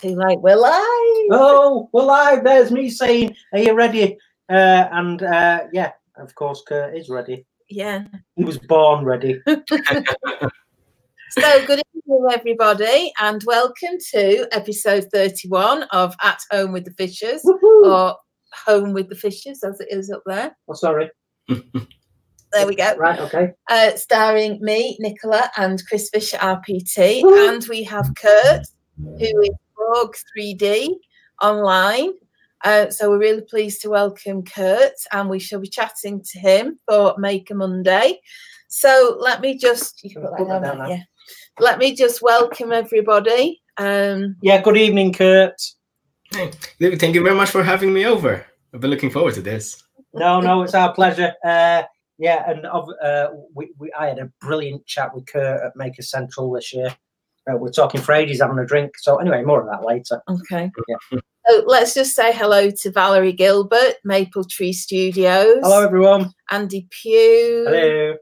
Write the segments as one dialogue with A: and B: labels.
A: Too late. We're live.
B: Oh, we're live. There's me saying, "Are you ready?" Uh, and uh, yeah, of course, Kurt is ready.
A: Yeah.
B: He was born ready.
A: So, good evening, everybody, and welcome to episode 31 of At Home with the Fishers,
B: Woohoo!
A: or Home with the Fishers, as it is up there.
B: Oh, sorry.
A: There we go.
B: Right. Okay.
A: Uh, starring me, Nicola, and Chris Fisher, RPT.
B: Woo.
A: And we have Kurt, who is Borg 3D online. Uh, so, we're really pleased to welcome Kurt, and we shall be chatting to him for Make a Monday. So, let me just, you can put that
B: Put
A: down,
B: down
A: yeah. Let me just welcome everybody. Um,
B: Yeah. Good evening, Kurt.
C: Hey, thank you very much for having me over. I've been looking forward to this.
B: No, no, it's our pleasure. Uh, yeah, and uh, we, we, I had a brilliant chat with Kurt at Maker Central this year. Uh, we're talking for ages, having a drink. So anyway, more of that later.
A: Okay.
B: Yeah.
A: So let's just say hello to Valerie Gilbert, Maple Tree Studios,
B: Hello, everyone.
A: Andy Pugh,
B: Hello.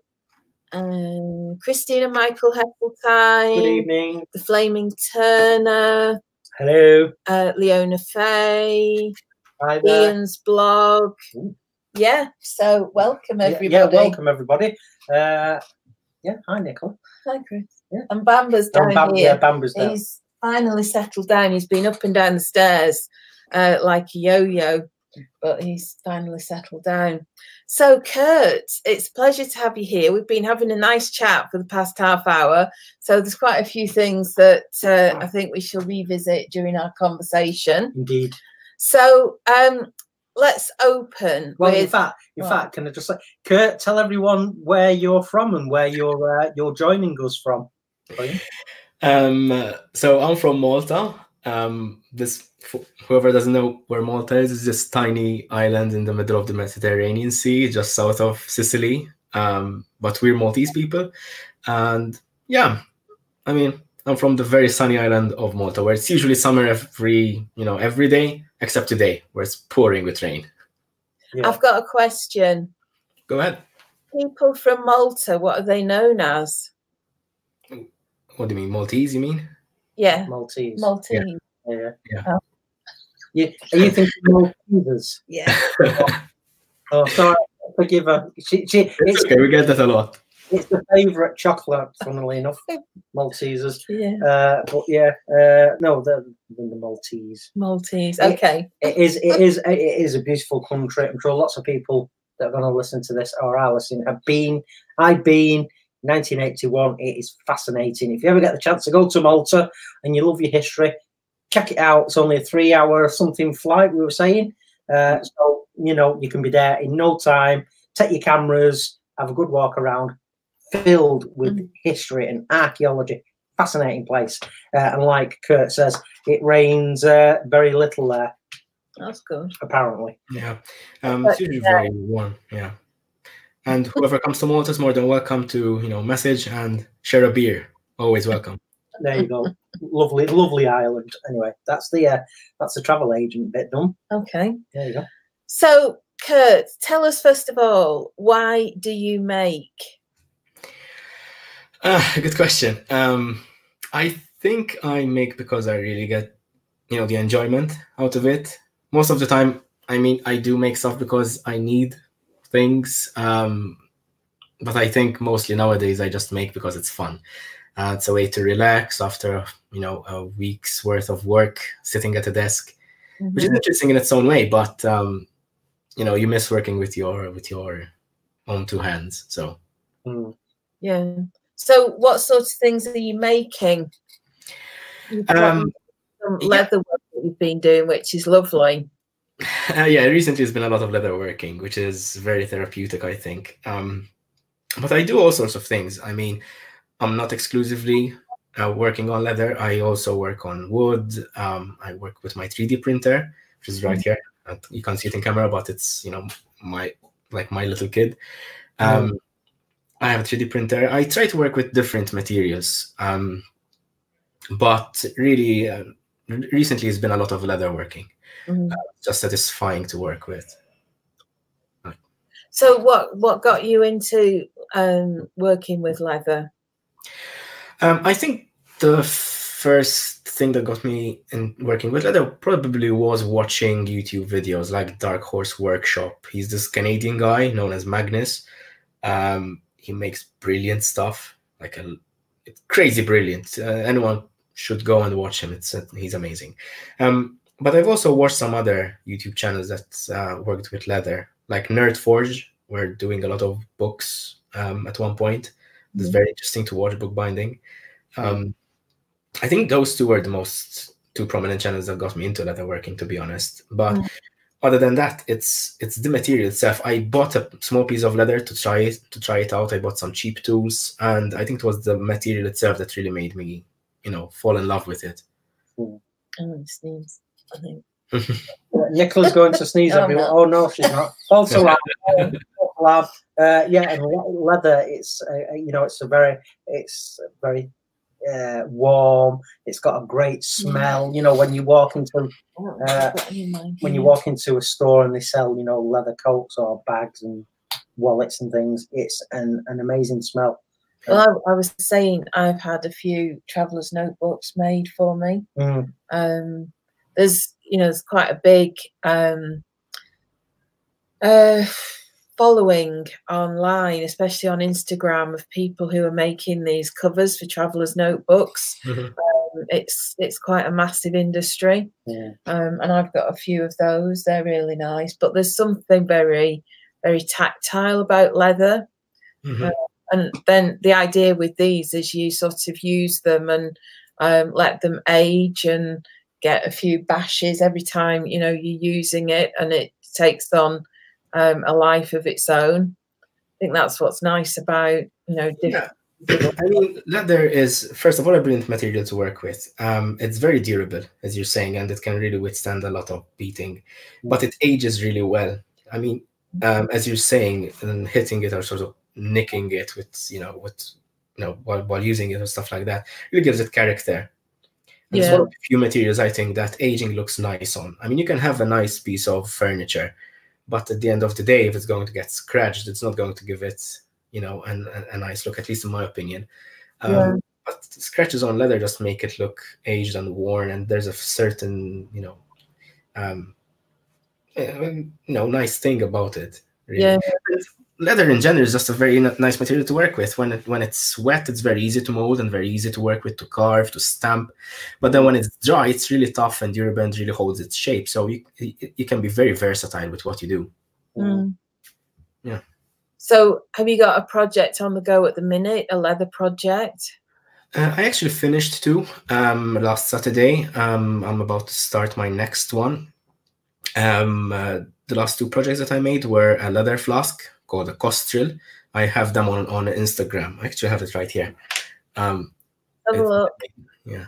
A: um, Christina Michael
B: Good evening.
A: the Flaming Turner,
B: Hello.
A: uh, Leona Fay,
B: Hi there.
A: Ian's blog.
B: Ooh.
A: Yeah, so welcome everybody.
B: Yeah, welcome everybody. Uh, yeah, hi Nicole.
A: Hi, Chris.
B: Yeah.
A: And Bamba's down
B: Bam-
A: here.
B: yeah, Bamba's down.
A: He's finally settled down. He's been up and down the stairs uh, like a yo-yo, but he's finally settled down. So, Kurt, it's a pleasure to have you here. We've been having a nice chat for the past half hour. So, there's quite a few things that uh, I think we shall revisit during our conversation.
B: Indeed.
A: So, um, let's open
B: Well, in fact, in fact, can I just say, Kurt, tell everyone where you're from and where you're uh, you're joining us from. Please?
C: Um, so I'm from Malta. Um, this whoever doesn't know where Malta is, is this tiny island in the middle of the Mediterranean Sea, just south of Sicily. Um, but we're Maltese people, and yeah, I mean, I'm from the very sunny island of Malta, where it's usually summer every you know every day except today, where it's pouring with rain.
B: Yeah.
A: I've got a question.
C: Go ahead.
A: People from Malta, what are they known as?
C: What do you mean, Maltese? You mean?
A: Yeah,
B: Maltese.
A: Maltese.
B: yeah.
C: Yeah.
A: Oh.
B: You, are you thinking Maltesers?
A: Yeah.
B: Oh, sorry. Forgive her. She, she,
C: It's
B: it's,
C: okay, we get that a lot.
B: it's the favourite chocolate, funnily enough. Maltesers.
A: Yeah.
B: Uh, but yeah, uh, no, the, the Maltese.
A: Maltese.
B: Yeah.
A: Okay.
B: it is it is it is a beautiful country. I'm sure lots of people that are going to listen to this or are listening have been. I've been. 1981. It is fascinating. If you ever get the chance to go to Malta and you love your history, check it out. It's only a three-hour something flight. We were saying, uh, so you know you can be there in no time. Take your cameras, have a good walk around, filled with
A: Mm.
B: history and archaeology. Fascinating place. Uh, and like Kurt says, it rains uh, very little there
A: That's good.
B: apparently.
C: Yeah, um,
A: But,
C: it's usually
A: uh,
C: very warm. Yeah, and whoever comes to Malta is more than welcome to you know message and share a beer. Always welcome.
B: There you go. lovely, lovely island. Anyway, that's the uh, that's the travel agent bit done.
A: Okay.
B: There you go.
A: So, Kurt, tell us first of all, why do you make?
C: Ah, good question. Um, I think I make because I really get you know the enjoyment out of it. Most of the time, I mean, I do make stuff because I need things. Um, but I think mostly nowadays I just make because it's fun. Uh, it's a way to relax after you know a week's worth of work sitting at a desk. which is interesting in its own way but um you know you miss working with your with your own two hands so
B: Mm.
A: Yeah. So, what sort of things are you making?
C: Um
A: some
C: yeah.
A: leather work that you've been doing, which is lovely.
C: uh, yeah recently it's been a lot of leather working which is very therapeutic i think. Um but i do all sorts of things. I mean i'm not exclusively uh, working on leather. I also work on wood. Um i work with my 3d printer which is right here. Uh, you can't see it in camera but it's you know my like my little kid. Um i have a 3d printer. I try to work with different materials. Um but really uh, recently it's been a lot of leather working
A: Mhm.
C: just satisfying to work with.
A: So, what what got you into um, working with leather?
C: Um, I think the first thing that got me in working with leather probably was watching YouTube videos like Dark Horse Workshop. He's this Canadian guy known as Magnus. Um, he makes brilliant stuff, like a crazy brilliant. Uh, anyone should go and watch him. It's uh, he's amazing. Um, but I've also watched some other YouTube channels that uh, worked with leather, like Nerd Forge. We're doing a lot of books um, at one point. It's
A: Mhm.
C: very interesting to watch bookbinding. Um, I think those two were the most two prominent channels that got me into leather working, to be honest. But
A: Mm.
C: other than that, it's it's the material itself. I bought a small piece of leather to try it to try it out. I bought some cheap tools, and I think it was the material itself that really made me, you know, fall in love with it.
A: Oh, he sneezed, I think.
B: Nicola's going to sneeze
A: Oh,
B: at me.
A: no.
B: Oh no, she's not. False alarm. False alarm. Uh, yeah, and leather. It's uh, you know, it's a very, it's very uh, warm. It's got a great smell. You know, when you walk into
A: Oh,
B: Uh,
A: what
B: when you walk into a store and they sell, you know, leather coats or bags and wallets and things, it's an, an amazing smell.
A: Well, I, I was saying I've had a few travelers' notebooks made for me.
B: Mm,
A: Um, there's, you know, there's quite a big um, uh, following online, especially on Instagram, of people who are making these covers for travelers' notebooks. Um, it's it's quite a massive industry.
B: yeah.
A: um, and I've got a few of those. They're really nice, but there's something very, very tactile about leather.
C: Mhm.
A: And then the idea with these is you sort of use them and um, let them age and get a few bashes every time you know you're using it, and it takes on um, a life of its own. I think that's what's nice about you know different.
C: I mean, leather is first of all a brilliant material to work with. Um, it's very durable, as you're saying, and it can really withstand a lot of beating. But it ages really well. I mean, um, as you're saying, and hitting it or sort of nicking it with, you know, with, you know, while, while using it or stuff like that, really gives it character. And It's one of the few materials I think that aging looks nice on. I mean, you can have a nice piece of furniture, but at the end of the day, if it's going to get scratched, it's not going to give it you know, and a, a nice look, at least in my opinion. Um,
A: Yeah.
C: But scratches on leather just make it look aged and worn, and there's a certain, you know, um, eh, you know, nice thing about it. Really.
A: Yeah.
C: Leather in general is just a very nice material to work with. When it when it's wet, it's very easy to mold and very easy to work with, to carve, to stamp. But then when it's dry, it's really tough and durable and really holds its shape. So you you you can be very versatile with what you do.
A: Mm.
C: Yeah.
A: So, have you got a project on the go at the minute? A leather project?
C: Uh, I actually finished two um, last Saturday. Um, I'm about to start my next one. Um, uh, the last two projects that I made were a leather flask called a Costrel. I have them on, on Instagram. I actually have it right here. Um,
A: Have a look.
C: yeah.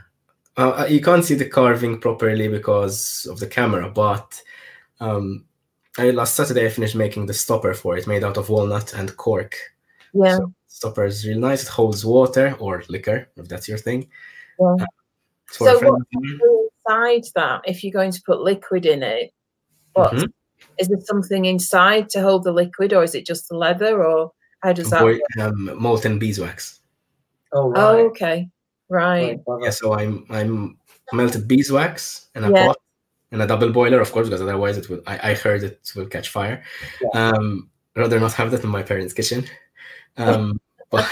C: Uh, uh, you can't see the carving properly because of the camera, but um, I, last Saturday I finished making the stopper for it, made out of walnut and cork.
A: Yeah.
C: So stopper is really nice. It holds water or liquor, if that's your thing.
A: yeah.
C: A
A: So
C: friend
A: what-
C: of mine.
A: Inside that, if you're going to put liquid in it, what is there something inside to hold the liquid, or is it just the leather, or how does that?
C: Boy, um, molten beeswax.
B: Oh, right.
A: Oh, okay, right.
B: Right,
C: Yeah, so I'm I'm melted beeswax in a
A: Yeah.
C: pot in a double boiler, of course, because otherwise it will. I, I heard it will catch fire.
B: Yeah.
C: Um, rather not have that in my parents' kitchen. Um, but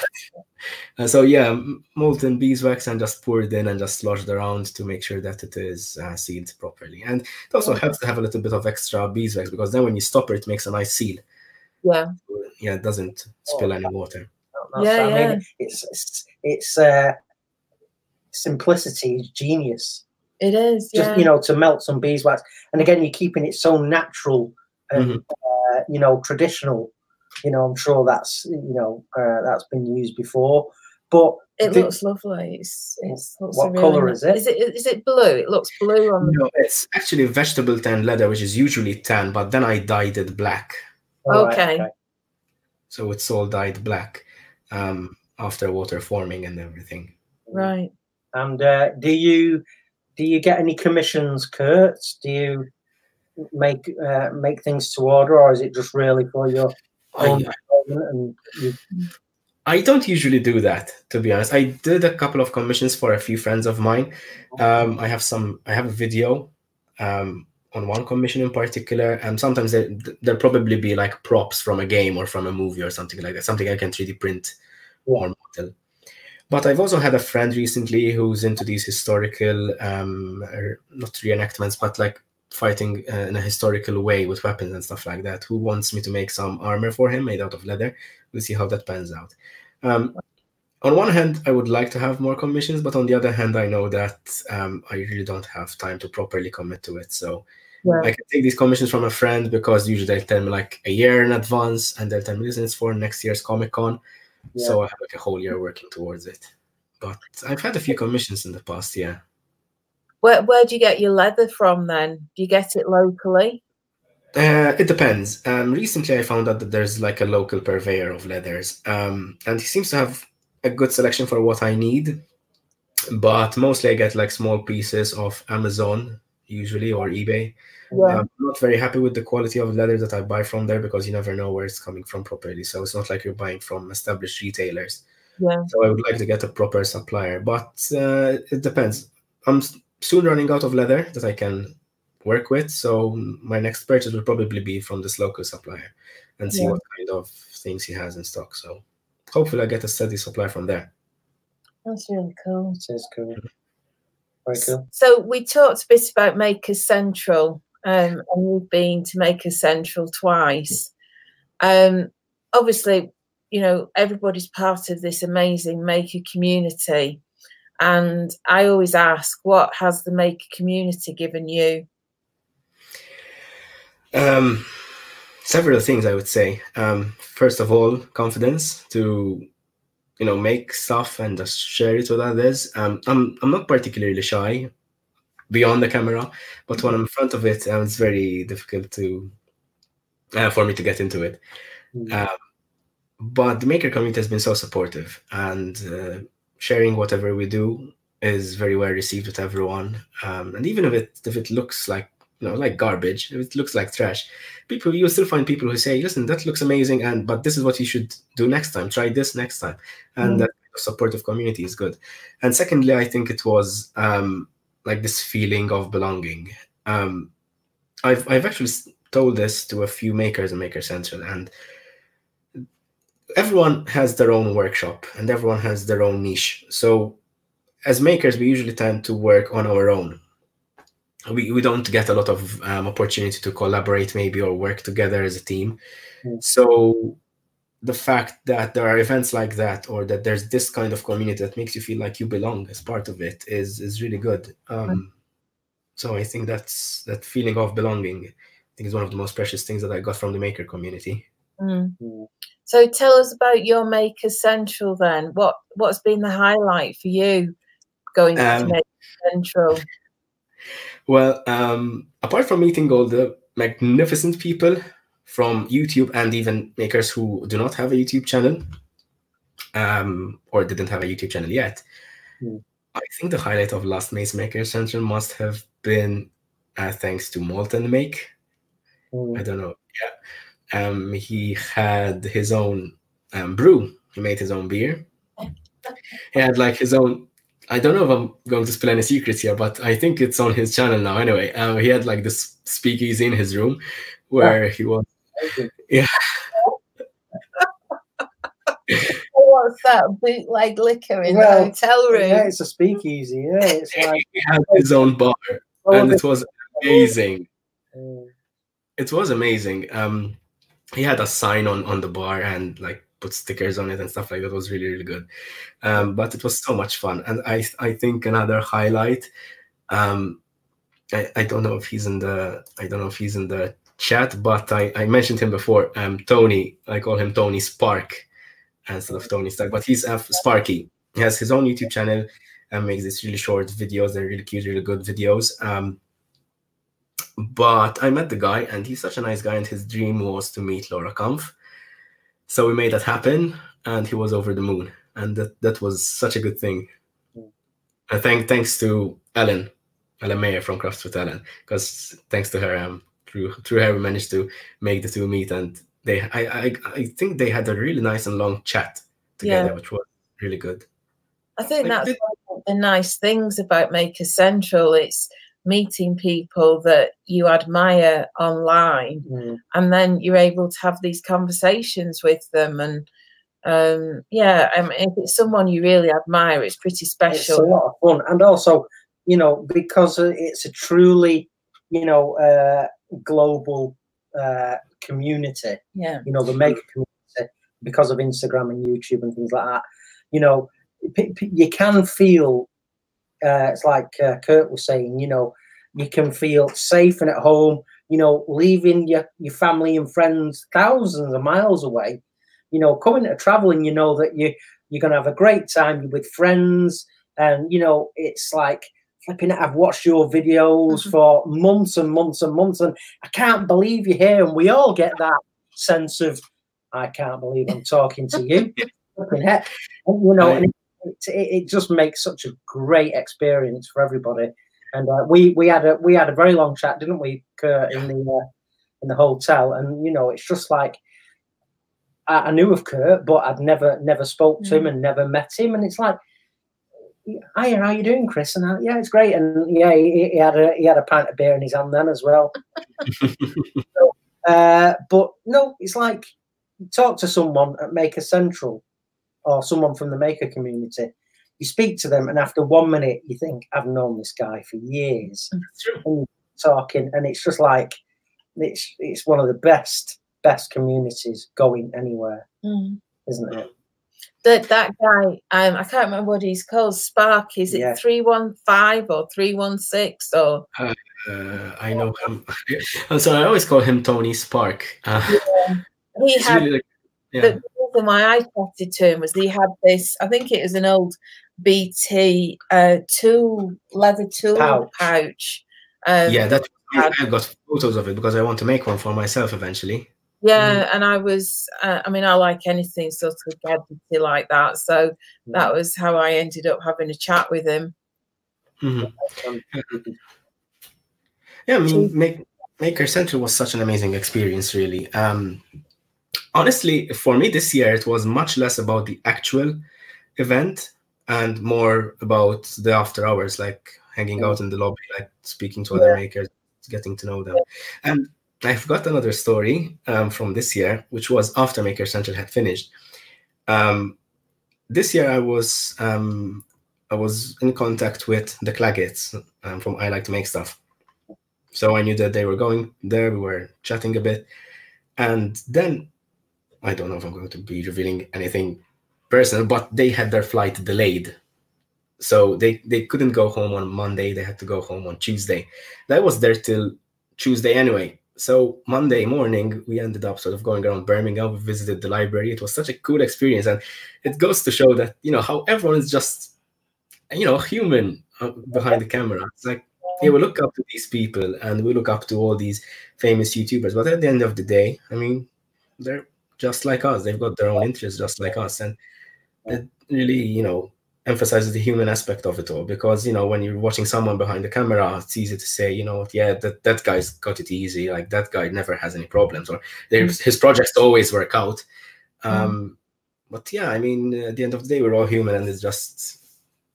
C: uh, so yeah, molten beeswax and just poured in and just sloshed around to make sure that it is uh, sealed properly. And it also helps to have a little bit of extra beeswax because then when you stopper, it it makes a nice seal.
A: Yeah,
C: Yeah, it doesn't spill any water.
B: That's-
A: Yeah,
B: I mean,
A: yeah.
B: it's it's, it's uh, simplicity is genius.
A: it is.
B: Just
A: Yeah,
B: you know, to melt some beeswax, and again, you're keeping it so natural and
C: Mhm.
B: uh, you know traditional. You know, I'm sure that's you know uh, that's been used before, but
A: it
B: the-
A: looks lovely. It's, it's looks
B: What
A: a really
B: colour
A: ni-
B: is it?
A: Is it is it blue? It looks blue on the.
C: No, it's actually vegetable tan leather, which is usually tan, but then I dyed it black.
B: all right,
A: Okay.
C: So it's all dyed black um, after water forming and everything.
A: Right.
B: And uh, do you do you get any commissions, Kurt? Do you make uh, make things to order, or is it just really for your
C: I,
B: own enjoyment and you
C: I don't usually do that, to be honest. I did a couple of commissions for a few friends of mine. Um, I have some. I have a video um, on one commission in particular, and sometimes there there'll probably be like props from a game or from a movie or something like that. Something I can 3D print or model. But I've also had a friend recently who's into these historical, um, er, not reenactments, but like fighting uh, in a historical way with weapons and stuff like that, who wants me to make some armor for him made out of leather. We'll see how that pans out. Um, on one hand, I would like to have more commissions, but on the other hand, I know that um, I really don't have time to properly commit to it. So yeah. I can take these commissions from a friend because usually they tell me like a year in advance and they'll tell me listen, it's for next year's Comic Con. Yeah. So I have like a whole year working towards it. But I've had a few commissions in the past, yeah.
A: Where where do you get your leather from then? Do you get it locally?
C: Uh, it depends. Um, recently, I found out that there's like a local purveyor of leathers, um, and he seems to have a good selection for what I need. But mostly, I get like small pieces of Amazon, usually or eBay. Yeah. I'm not very happy with the quality of leather that I buy from there because you never know where it's coming from properly. So it's not like you're buying from established retailers.
A: Yeah.
C: So I would like to get a proper supplier, but uh, it depends. I'm soon running out of leather that I can work with. So my next purchase will probably be from this local supplier and see yeah. what kind of things he has in stock. So hopefully I get a steady supply from there.
A: That's really cool.
B: That is cool. Very cool.
A: So we talked a bit about Maker Central, um, and you've been to Maker Central twice. Um, obviously, you know everybody's part of this amazing maker community. And I always ask, what has the maker community given you?
C: Um, several things I would say. Um, first of all, confidence to you know make stuff and just share it with others. Um, I'm I'm not particularly shy beyond the camera, but when I'm in front of it, um, it's very difficult to uh, for me to get into it. Mm-hmm. Um, but the maker community has been so supportive, and uh, sharing whatever we do is very well received with everyone. Um, and even if it if it looks like you know like garbage, if it looks like trash, people you'll still find people who say, "Listen, that looks amazing," and but this is what you should do next time. Try this next time, and mm. that supportive community is good. And secondly, I think it was um, like this feeling of belonging. Um, I've I've actually told this to a few makers in Maker Central, and everyone has their own workshop and everyone has their own niche. So as makers, we usually tend to work on our own. We, we don't get a lot of um, opportunity to collaborate maybe or work together as a team. Mm. So the fact that there are events like that or that there's this kind of community that makes you feel like you belong as part of it is is really good. Um, mm. So I think that's that feeling of belonging. I think is one of the most precious things that I got from the maker community.
A: Mm. mm. So tell us about your Maker Central then. What what's been the highlight for you going um, to Maker Central?
C: Well, um, apart from meeting all the magnificent people from YouTube and even makers who do not have a YouTube channel um, or didn't have a YouTube channel yet, mm. I think the highlight of last May's Maker Central must have been uh, thanks to Molten Make. Mm. I don't know. Yeah um, he had his own um, brew. He made his own beer. He had like his own. I don't know if I'm going to spill any secrets here, but I think it's on his channel now. Anyway, um, he had like this speakeasy in his room where he was. Yeah.
A: What's that bootleg liquor in well, the hotel room?
B: Yeah, it's a speakeasy. Yeah, it's like
C: he had his own bar, oh, and it was amazing. It was amazing. Um, he had a sign on on the bar and like put stickers on it and stuff like that. It was really really good. Um, but it was so much fun, and I I think another highlight. Um, I, I don't know if he's in the I don't know if he's in the chat, but I, I mentioned him before. Um, Tony, I call him Tony Spark instead of Tony Stark, but he's uh, Sparky. He has his own YouTube channel and makes these really short videos. They're really cute, really good videos. Um, but I met the guy, and he's such a nice guy, and his dream was to meet Laura Kampf. So we made that happen, and he was over the moon, and that that was such a good thing. I thank thanks to Ellen, Ellen Mayer from Crafts with Ellen, because thanks to her, um, through through her, we managed to make the two meet, and they, I, I, I think they had a really nice and long chat together,
A: Yeah.
C: which was really good.
A: I think
C: Like,
A: that's
C: did-
A: one of the nice things about Maker Central. It's meeting people that you admire online,
B: Mm.
A: and then you're able to have these conversations with them. And um, yeah, I mean, if it's someone you really admire, it's pretty special
B: It's a lot of fun, and also, you know, because uh, it's a truly, you know, uh, global uh, community.
A: Yeah,
B: You know, the maker community because of Instagram and YouTube and things like that. You know, you can feel. Uh, it's like uh, Kurt was saying. You know, you can feel safe and at home. You know, leaving your your family and friends thousands of miles away. You know, coming to traveling, you know that you you're gonna have a great time with friends, and you know it's like flipping it. I've watched your videos
A: Mhm.
B: for months and months and months, and I can't believe you're here. And we all get that sense of, I can't believe I'm talking to you. And, you know, it, it, just makes such a great experience for everybody. And uh, we we had a we had a very long chat, didn't we, Kurt, in the uh, in the hotel? And you know, it's just like I, I knew of Kurt, but I'd never never spoke to him and never met him. And it's like, hi, how you doing, Chris? And I, yeah, it's great. And yeah, he, he had a he had a pint of beer in his hand then as well. Uh, but no, it's like talk to someone at Maker Central or someone from the Maker community. You speak to them, and after one minute, you think, "I've known this guy for years." And talking, and it's just like it's it's one of the best best communities going anywhere,
A: Mm.
B: isn't it?
A: that that guy, um, I can't remember what he's called. Spark, is
B: Yeah.
A: it three one five or three one six or?
C: Uh, I know him. I'm sorry, I always call him Tony Spark. Uh,
A: He had
C: really like, yeah.
A: the reason why I chatted to him was he had this. I think it was an old BT uh, tool leather tool
B: Pouch.
A: pouch. Um,
C: yeah, that
A: had-
C: I got photos of it because I want to make one for myself eventually.
A: yeah, and I was. Uh, I mean, I like anything sort of gadgety like that. So that was how I ended up having a chat with him.
C: Mhm.
B: Um,
C: Yeah, I mean, make, Maker Central was such an amazing experience, really. Um, honestly, for me this year, it was much less about the actual event and more about the after hours, like hanging out in the lobby, like speaking to other makers, getting to know them. And I've got another story um, from this year, which was after Maker Central had finished. Um, this year, I was um, I was in contact with the Clagetts um, from I Like to Make Stuff. So I knew that they were going there. We were chatting a bit, and then I don't know if I'm going to be revealing anything personal, but they had their flight delayed, so they they couldn't go home on Monday. They had to go home on Tuesday. I was there till Tuesday anyway. So Monday morning, we ended up sort of going around Birmingham. We visited the library. It was such a cool experience, and it goes to show that you know how everyone is just you know human uh, behind the camera. It's like yeah, we look up to these people and we look up to all these famous YouTubers, but at the end of the day, I mean, they're just like us. They've got their own interests just like us, and it really, you know, emphasizes the human aspect of it all. Because you know, when you're watching someone behind the camera, it's easy to say, you know, yeah, that that guy's got it easy. Like that guy never has any problems, or there's his projects always work out. Um, but yeah, I mean, at the end of the day, we're all human, and it's just,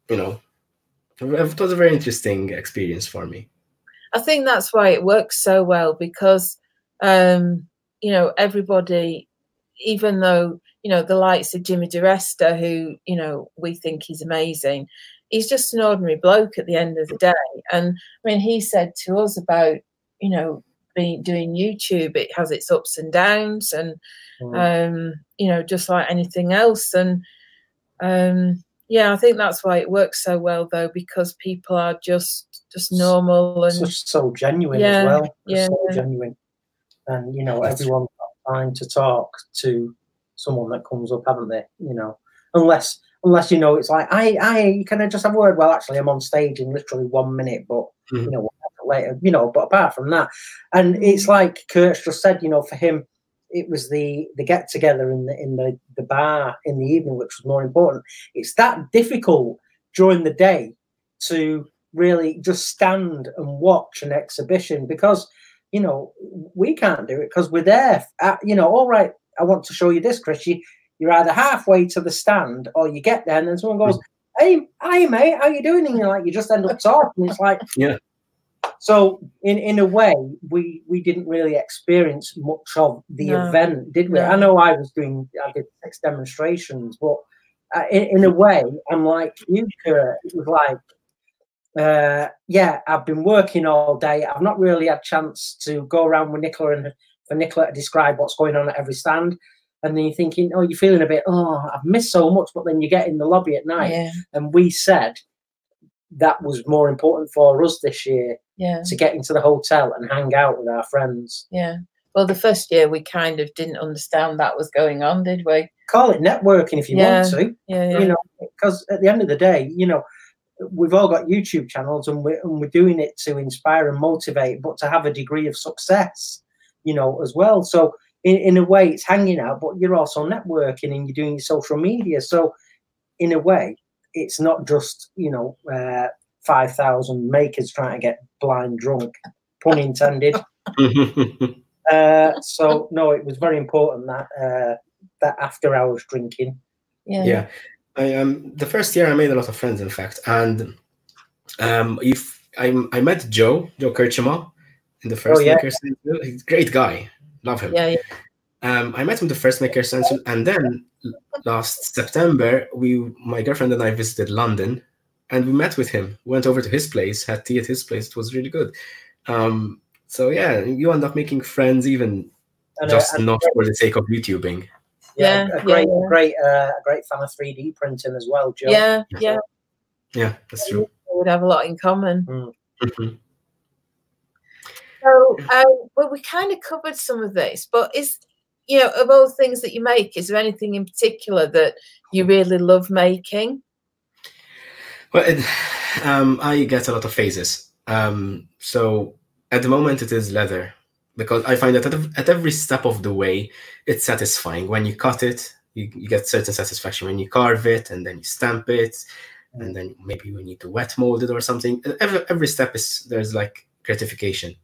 C: you know, it was a very interesting experience for me.
A: I think that's why it works so well because um, you know everybody, even though you know the likes of Jimmy DeResta, who you know we think he's amazing, he's just an ordinary bloke at the end of the day. And I mean, he said to us about you know being doing YouTube, it has its ups and downs, and um, you know just like anything else. And um, yeah, I think that's why it works so well though because people are just just normal and
B: so, so genuine
A: Yeah,
B: as well.
A: yeah.
B: So genuine. And you know, everyone's got time to talk to someone that comes up, haven't they? You know, unless unless you know it's like I I can I just have a word? Well, actually, I'm on stage in literally one minute, but you
C: Mhm.
B: know later, you know. But apart from that, and it's like Kurt's just said, you know, for him, it was the the get together in the in the the bar in the evening, which was more important. It's that difficult during the day to really just stand and watch an exhibition because you know we can't do it because we're there. Uh, you know, all right. I want to show you this, Chris. You you're either halfway to the stand or you get there and then someone goes, "Hey, hey, mate, how you doing?" And you're like, you just end up talking. It's like,
C: Yeah.
B: So in in a way, we we didn't really experience much of the
A: No.
B: event, did we?
A: No.
B: I know I was doing, I did six demonstrations, but uh, in, in a way, I'm like you, Kurt. It was like, uh, yeah, I've been working all day. I've not really had chance to go around with Nicola and for Nicola to describe what's going on at every stand. And then you're thinking, oh, you're feeling a bit, oh, I've missed so much. But then you get in the lobby at night,
A: Yeah,
B: and we said that was more important for us this year
A: yeah,
B: to get into the hotel and hang out with our friends.
A: yeah. Well, the first year we kind of didn't understand that was going on, did we?
B: Call it networking if you want to,
A: Yeah, yeah.
B: you know, because at the end of the day, you know, we've all got YouTube channels and we're, and we're doing it to inspire and motivate, but to have a degree of success, you know, as well. So, in, in a way, it's hanging out, but you're also networking and you're doing your social media. So, in a way, it's not just, you know, uh, 5,000 makers trying to get blind drunk, pun intended. Uh, so no, it was very important that uh, that after hours drinking.
A: yeah,
C: yeah i um the first year i made a lot of friends in fact and um if i i met joe joe kirchema in the first
B: Oh, yeah.
C: maker Central. he's a great guy love him
A: yeah, yeah.
C: um i met him the first maker central and then last september we my girlfriend and i visited london and we met with him went over to his place had tea at his place it was really good um so yeah you end up making friends even just
B: uh, and
C: not for the sake of youtubing
B: yeah,
A: Yeah,
B: a great,
A: yeah, yeah.
B: great, uh, a great fan of 3D printing as well, Joe.
A: Yeah, yeah,
C: yeah that's true
A: we would have a lot in common.
C: Mhm.
A: So, um, well, we kind of covered some of this, but is you know of all the things that you make, is there anything in particular that you really love making?
C: Well, it, um, I get a lot of phases. Um, so at the moment, it is leather because I find that at, at every step of the way, it's satisfying. When you cut it, you, you get certain satisfaction. When you carve it and then you stamp it, and then maybe you need to wet mold it or something. Every, every step is there's like gratification.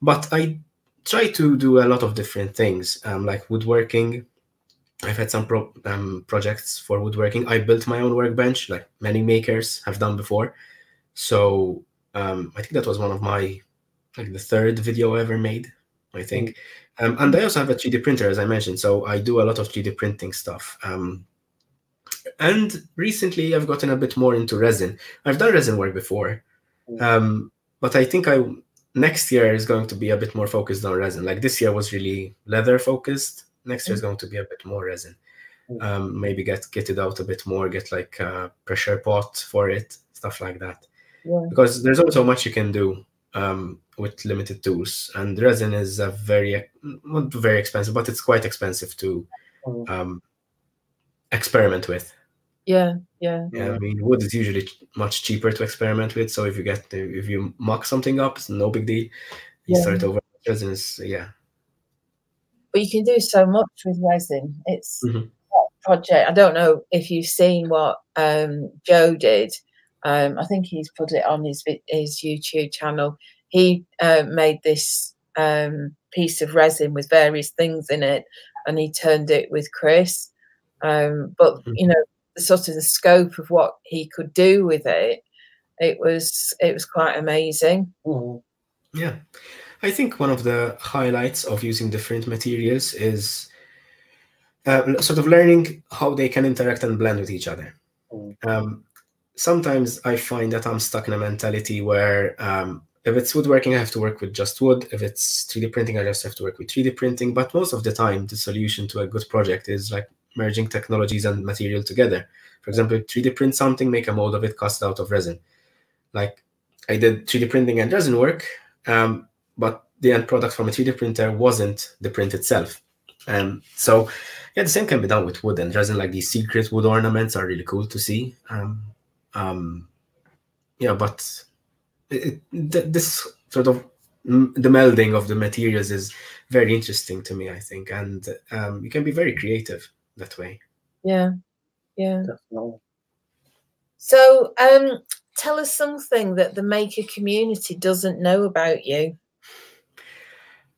C: But I try to do a lot of different things, um, like woodworking. I've had some pro- um, projects for woodworking. I built my own workbench, like many makers have done before. So um, I think that was one of my, like the third video I ever made, I think. Um, and I also have a 3D printer, as I mentioned. So I do a lot of 3D printing stuff. Um, and recently I've gotten a bit more into resin. I've done resin work before,
B: Mm.
C: um, but I think I next year is going to be a bit more focused on resin. Like this year was really leather focused. Next year is going to be a bit more resin. Um, maybe get get it out a bit more. Get like a pressure pot for it, stuff like that.
A: Yeah.
C: Because there's only so much you can do um, with limited tools, and resin is a very not very expensive, but it's quite expensive to
B: Mm.
C: um, experiment with.
A: Yeah, yeah,
C: Yeah, I mean, wood is usually much cheaper to experiment with. So if you get the, if you mock something up, it's no big deal. You
A: Yeah.
C: start over. Resin is yeah.
A: but you can do so much with resin. It's
C: Mhm.
A: project. I don't know if you've seen what um, Joe did. Um, I think he's put it on his his YouTube channel. He uh, made this um, piece of resin with various things in it, and he turned it with Chris. Um, but
C: Mhm.
A: you know, the sort of the scope of what he could do with it, it was it was quite amazing.
B: Mhm.
C: Yeah, I think one of the highlights of using different materials is uh, sort of learning how they can interact and blend with each other.
B: Mm.
C: Um, sometimes I find that I'm stuck in a mentality where um, if it's woodworking, I have to work with just wood. If it's 3D printing, I just have to work with 3D printing. But most of the time, the solution to a good project is like merging technologies and material together. For example, 3D print something, make a mold of it, cast it out of resin. Like I did 3D printing and resin work, um, but the end product from a 3D printer wasn't the print itself. Um, so yeah, the same can be done with wood and resin. Like these secret wood ornaments are really cool to see. Um, um, yeah, but it, it, this sort of mm, the melding of the materials is very interesting to me. I think, and um, you can be very creative that way.
A: Yeah, yeah.
B: Definitely.
A: So, um, tell us something that the maker community doesn't know about you.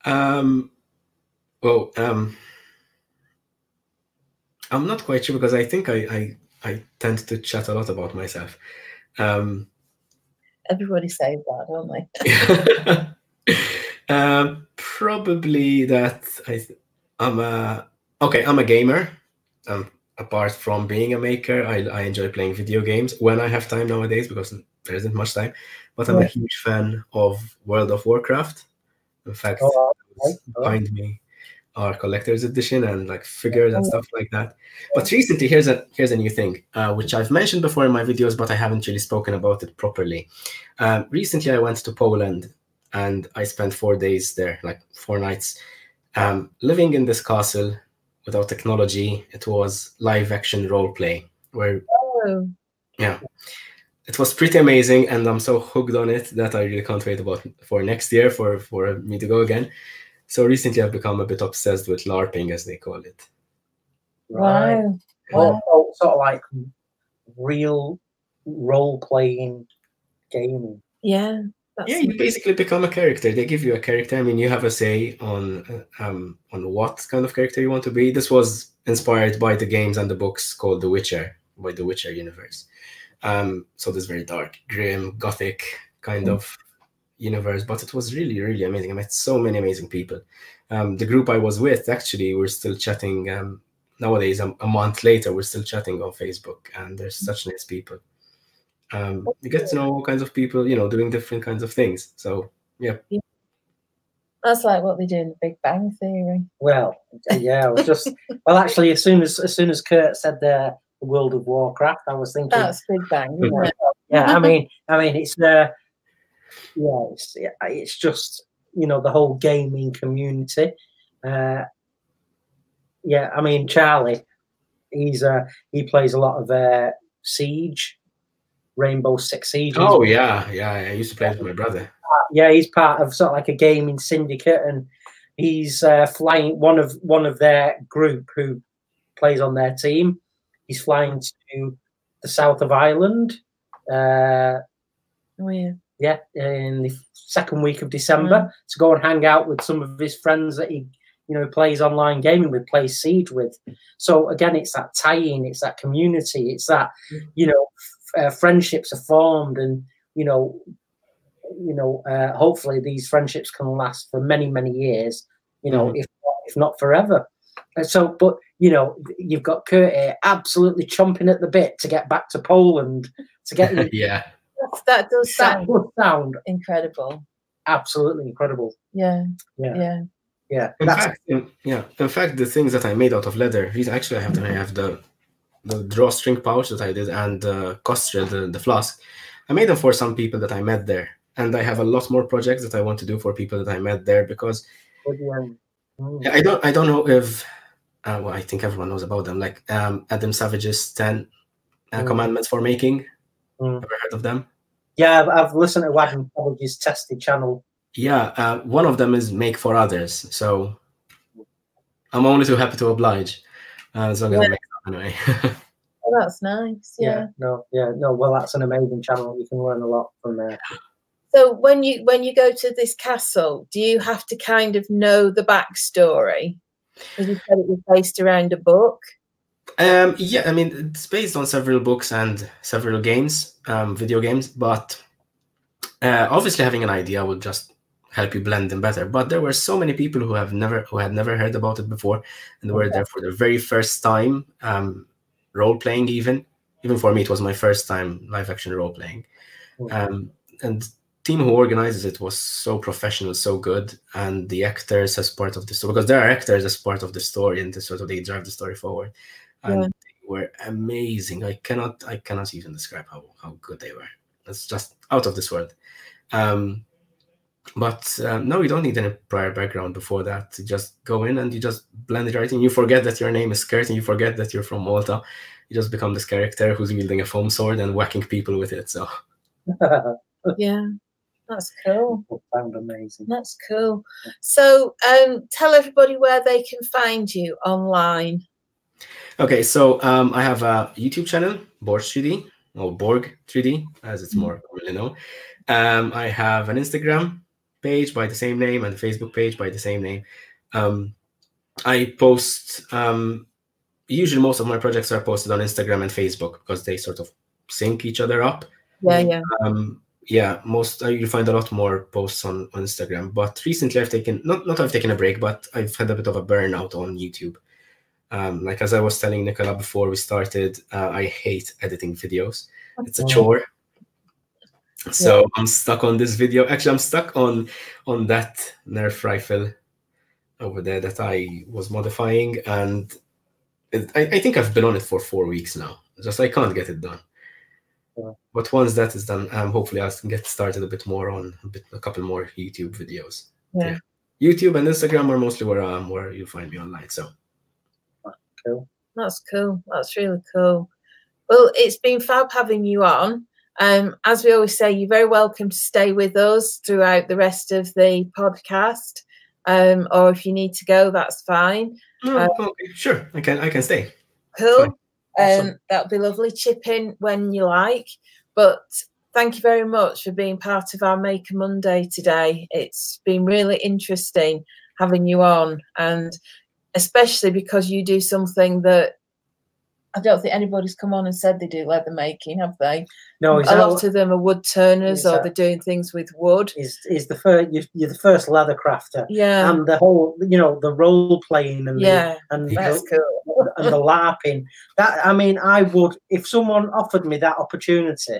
C: Um, well, um, I'm not quite sure because I think I I, I tend to chat a lot about myself. Um,
A: Everybody says that, don't
C: they? um, probably that I I'm a okay. I'm a gamer. Um, apart from being a maker, I, I enjoy playing video games when I have time nowadays because there isn't much time. But I'm yeah. a huge fan of World of Warcraft. In fact, oh, okay. behind me our collector's edition and like figures and stuff like that. But recently, here's a here's a new thing uh, which I've mentioned before in my videos, but I haven't really spoken about it properly. Um, recently, I went to Poland and I spent four days there, like four nights, um, living in this castle without technology. It was live action role play where, oh. yeah, it was pretty amazing, and I'm so hooked on it that I really can't wait about for next year for for me to go again. So recently, I've become a bit obsessed with LARPing, as they call it.
B: Right. Wow. Well, sort of like real role playing gaming.
A: Yeah.
C: yeah, you basically become a character. They give you a character. I mean, you have a say on uh, um, on what kind of character you want to be. This was inspired by the games and the books called The Witcher by the Witcher universe. Um, so this very dark, grim, gothic kind mm. of universe, but it was really, really amazing. I met so many amazing people. Um, the group I was with, actually, we're still chatting um, nowadays. A, a, month later, we're still chatting on Facebook, and there's such nice people. Um, you get to know all kinds of people, you know, doing different kinds of things. So, yeah.
A: That's like what they do in the Big Bang Theory.
B: Well, yeah, I was just well, actually, as soon as as soon as Kurt said the World of Warcraft, I was thinking
A: that's Big Bang.
B: yeah, I mean, I mean, it's the yeah, it's, it's just you know the whole gaming community. Uh, yeah, I mean Charlie, he's uh, he plays a lot of uh, Siege, Rainbow Six Siege.
C: Oh yeah, yeah, I used to play with my brother.
B: Uh, yeah, he's part of sort of like a gaming syndicate, and he's uh, flying one of one of their group who plays on their team. He's flying to the south of Ireland. Uh,
A: oh yeah
B: yeah, in the second week of December mm. to go and hang out with some of his friends that he, you know, plays online gaming with, plays Siege with. So again, it's that tie-in, it's that community, it's that, mm. you know, uh, friendships are formed, and you know, you know, uh, hopefully these friendships can last for many, many years. You know, mm. if if not forever. And so, but you know, you've got Kurt here absolutely chomping at the bit to get back to Poland to get
C: yeah
A: that does sound,
B: that sound
A: incredible.
B: Absolutely incredible.
A: Yeah.
B: Yeah. Yeah.
A: Yeah.
C: In fact, in, yeah. In fact, the things that I made out of leather, these actually I have the I have the the drawstring pouch that I did and the costrel, the, the flask. I made them for some people that I met there, and I have a lot more projects that I want to do for people that I met there because mm. I don't I don't know if uh, well I think everyone knows about them like um, Adam Savage's ten uh, mm. commandments for making. Mm. Ever heard of them?
B: Yeah, I've, I've listened to Wagon College's tested channel.
C: Yeah, uh, one of them is make for others. So I'm only too happy to oblige. Uh, as long as yeah. I make anyway.
A: oh, that's nice. Yeah.
B: yeah. No, yeah, no. Well, that's an amazing channel. You can learn a lot from there.
A: So when you when you go to this castle, do you have to kind of know the backstory? Because you said it was based around a book.
C: Um, yeah, I mean it's based on several books and several games, um, video games, but uh, obviously having an idea will just help you blend them better. But there were so many people who have never who had never heard about it before, and were there for the very first time um, role playing. Even even for me, it was my first time live action role playing, um, and the team who organizes it was so professional, so good, and the actors as part of the story because there are actors as part of the story, and sort of they drive the story forward and yeah. they were amazing. I cannot I cannot even describe how how good they were. It's just out of this world. Um, but um, no, you don't need any prior background before that. You just go in and you just blend it right in. You forget that your name is Kurt and you forget that you're from Malta. You just become this character who's wielding a foam sword and whacking people with it. So
A: yeah. That's cool.
B: That sound amazing.
A: That's cool. So, um, tell everybody where they can find you online.
C: Okay, so um, I have a YouTube channel, Borg 3D, or Borg 3D, as it's more commonly known. Um, I have an Instagram page by the same name and a Facebook page by the same name. Um, I post um, usually most of my projects are posted on Instagram and Facebook because they sort of sync each other up.
A: Yeah, yeah.
C: Um, yeah, most uh, you find a lot more posts on, on Instagram. But recently, I've taken not not I've taken a break, but I've had a bit of a burnout on YouTube. Um, like as I was telling Nicola before we started, uh, I hate editing videos. It's a chore. So I'm stuck on this video. Actually, I'm stuck on on that Nerf rifle over there that I was modifying, and it, I, I think I've been on it for four weeks now. Just I can't get it done.
B: Yeah.
C: But once that is done, um, hopefully I can get started a bit more on a, bit, a couple more YouTube videos.
A: Yeah.
C: YouTube and Instagram are mostly where um where you find me online. So
A: That's cool. That's really cool. Well, it's been fab having you on. Um, as we always say, you're very welcome to stay with us throughout the rest of the podcast. Um, or if you need to go, that's fine.
C: Oh, okay, sure, I can I can stay.
A: Cool.
B: Awesome.
A: Um, that'll be lovely. Chip in when you like. But thank you very much for being part of our Maker Monday today. It's been really interesting having you on, and especially because you do something that I don't think anybody's come on and said they do leather making, have they?
B: No, is
A: A lot of them are wood turners or they're doing things with wood.
B: is is the first you're, the first leather crafter,
A: Yeah,
B: and the whole you know the role playing and the,
A: yeah,
B: and
A: that's
B: the,
A: cool.
B: and the larping. That I mean, I would if someone offered me that opportunity,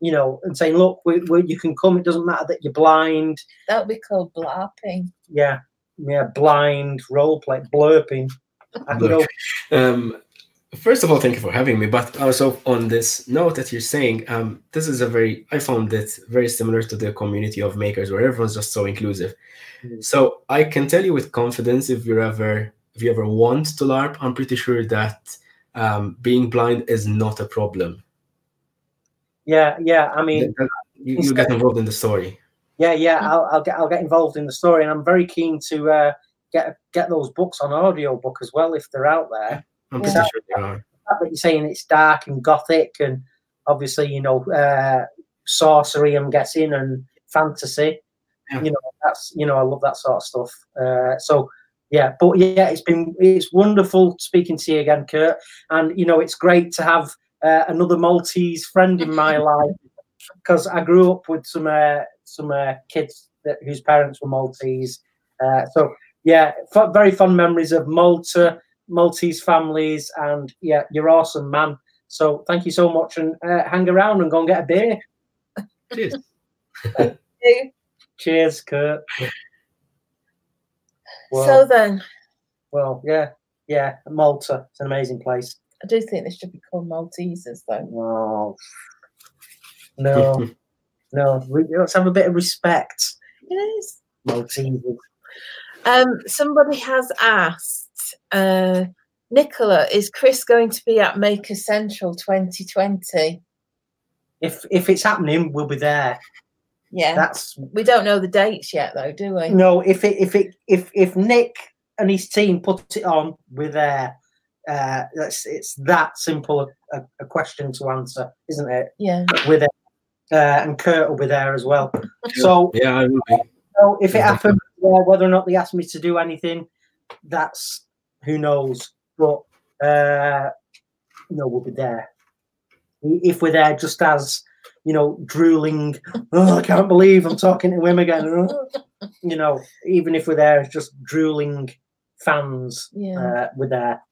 B: you know, and saying, "Look, we, we, you can come. It doesn't matter that you're blind.
A: That would be called blarping.
B: Yeah, yeah, blind role play, blurping. You know,
C: Um, first of all, thank you for having me. But also on this note that you're saying, um, this is a very I found it very similar to the community of makers where everyone's just so inclusive.
B: Mhm.
C: So I can tell you with confidence if you're ever if you ever want to LARP, I'm pretty sure that um, being blind is not a problem.
B: yeah, yeah. I mean,
C: you, you get involved in the story.
B: Yeah, yeah. I'll, I'll get I'll get involved in the story, and I'm very keen to uh, get get those books on audio book as well if they're out there.
C: I'm pretty sure there are.
B: that you're saying it's dark and gothic and obviously you know uh sorcery i'm guessing and fantasy
C: Yeah.
B: you know that's you know i love that sort of stuff uh so yeah but yeah it's been it's wonderful speaking to you again kurt and you know it's great to have uh, another maltese friend in my life because i grew up with some uh some uh, kids that whose parents were maltese uh so yeah f- very fond memories of malta Maltese families, and yeah, you're awesome, man. So thank you so much, and uh, hang around and go and get a beer.
C: Cheers.
B: Cheers, Kurt. Well,
A: So then,
B: well, yeah, yeah, Malta. It's an amazing place.
A: I do think they should be called Maltesers, though.
B: Wow. No, no, we, let's have a bit of respect,
A: It is.
B: Maltese.
A: Um, somebody has asked, uh, Nicola, is Chris going to be at Maker Central 2020?
B: If if it's happening, we'll be there.
A: Yeah.
B: That's
A: we don't know the dates yet, though, do we?
B: no. If it if it if if Nick and his team put it on, we're there. Uh, that's it's that simple a, a question to answer, isn't it?
A: Yeah.
B: With it, uh, and Kurt will be there as well. So,
C: Yeah, I will be.
B: so if it
C: Yeah,
B: happens, uh, whether or not they ask me to do anything, that's who knows. But uh, no, we'll be there. If we're there, just as you know, drooling. Oh, I can't believe I'm talking to him again. You know, even if we're there, just drooling fans.
A: Yeah.
B: Uh, we're there.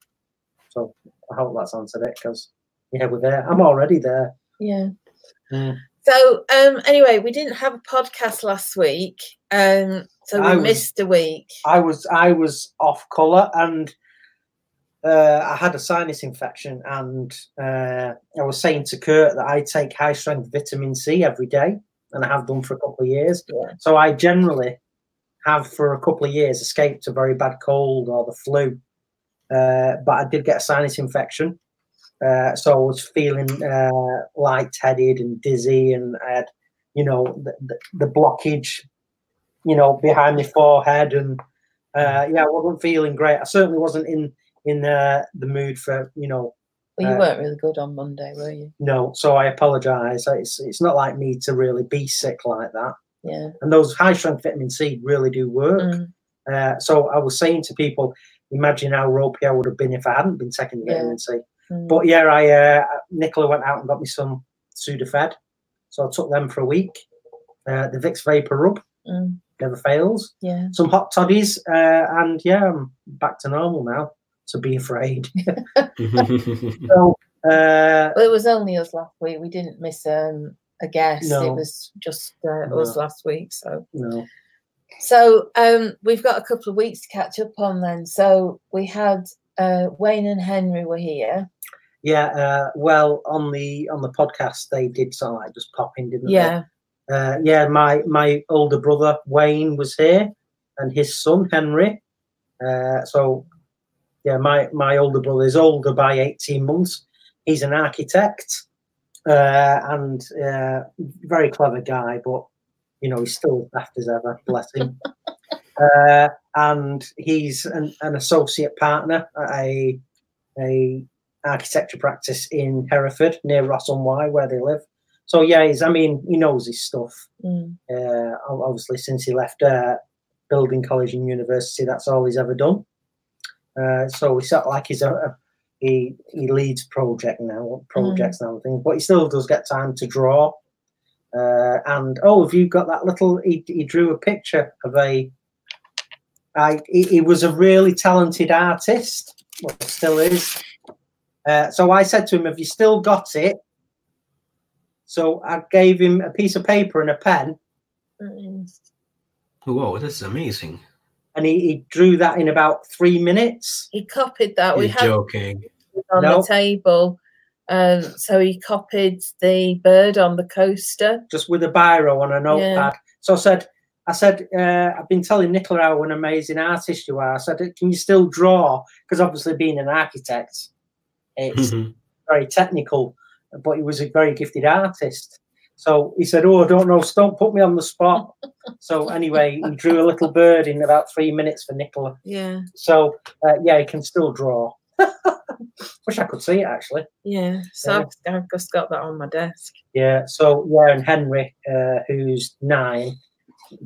B: So I hope that's answered it because yeah, we're there. I'm already there.
A: Yeah.
B: Mm.
A: So um anyway, we didn't have a podcast last week. Um so we
B: was-
A: missed a week.
B: I was I was off colour and uh, I had a sinus infection and uh, I was saying to Kurt that I take high strength vitamin C every day and I have done for a couple of years.
A: Yeah.
B: So I generally have for a couple of years escaped a very bad cold or the flu. Uh, but I did get a sinus infection. Uh, so I was feeling uh, lightheaded and dizzy and I had, you know, the, the, the blockage, you know, behind my forehead and uh, yeah, I wasn't feeling great. I certainly wasn't in in uh, the mood for you know
A: Well, you
B: Uh,
A: weren't really good on Monday, were you?
B: no. So I apologise. It's it's not like me to really be sick like that.
A: Yeah.
B: And those high strength vitamin C really do work.
A: Mm.
B: Uh, so I was saying to people, imagine how ropey I would have been if I hadn't been taking the
A: Yeah.
B: vitamin C.
A: Mm.
B: But yeah, I uh, Nicola went out and got me some Sudafed, so I took them for a week. Uh, the Vicks Vapor Rub
A: Mm,
B: never fails.
A: yeah.
B: Some hot toddies, uh, and yeah, I'm back to normal now. So be afraid. so uh,
A: Well, it was only us last week. We didn't miss um, a guest.
B: No.
A: It was just uh,
B: No.
A: us last week. So,
B: no,
A: so um, we've got a couple of weeks to catch up on then. So we had uh, Wayne and Henry were here.
B: yeah. Uh, well, on the on the podcast, they did of like just pop in, didn't
A: Yeah,
B: they? Uh, yeah. My my older brother Wayne was here, and his son Henry. Uh, so yeah, my my older brother is older by eighteen months. He's an architect uh, and uh, very clever guy, but you know he's still as daft as ever. Bless him. uh, and he's an, an associate partner at a a architecture practice in Hereford near Ross on Wye, where they live. So yeah, he's I mean he knows his stuff.
A: Mm,
B: Uh, obviously, since he left uh, building college and university, that's all he's ever done. Uh, so he's sort of like he's a, a he he leads project now projects now and things, but he still does get time to draw. Uh, and oh, have you got that little? He, he drew a picture of a. I he, he was a really talented artist. Well, still is. Uh, so I said to him, "Have you still got it?" So I gave him a piece of paper and a pen,
A: mm.
C: Whoa, this is amazing.
B: and he, he drew that in about three minutes.
A: He copied that. We
C: You're
A: had
C: joking.
A: on
B: No.
A: the table. Um, so he copied the bird on the coaster.
B: just with a biro on a notepad. So I said, I said, uh, I've been telling Nicola how an amazing artist you are. I said, can you still draw? Because obviously, being an architect, it's very technical, but he was a very gifted artist. So he said, "Oh, I don't know. so Don't put me on the spot." so anyway, he drew a little bird in about three minutes for Nicola.
A: Yeah,
B: So uh, yeah, he can still draw. Wish I could see it actually.
A: yeah. So
B: Yeah.
A: I've, I've just got that on my desk.
B: Yeah. So yeah, and Henry, uh, who's nine,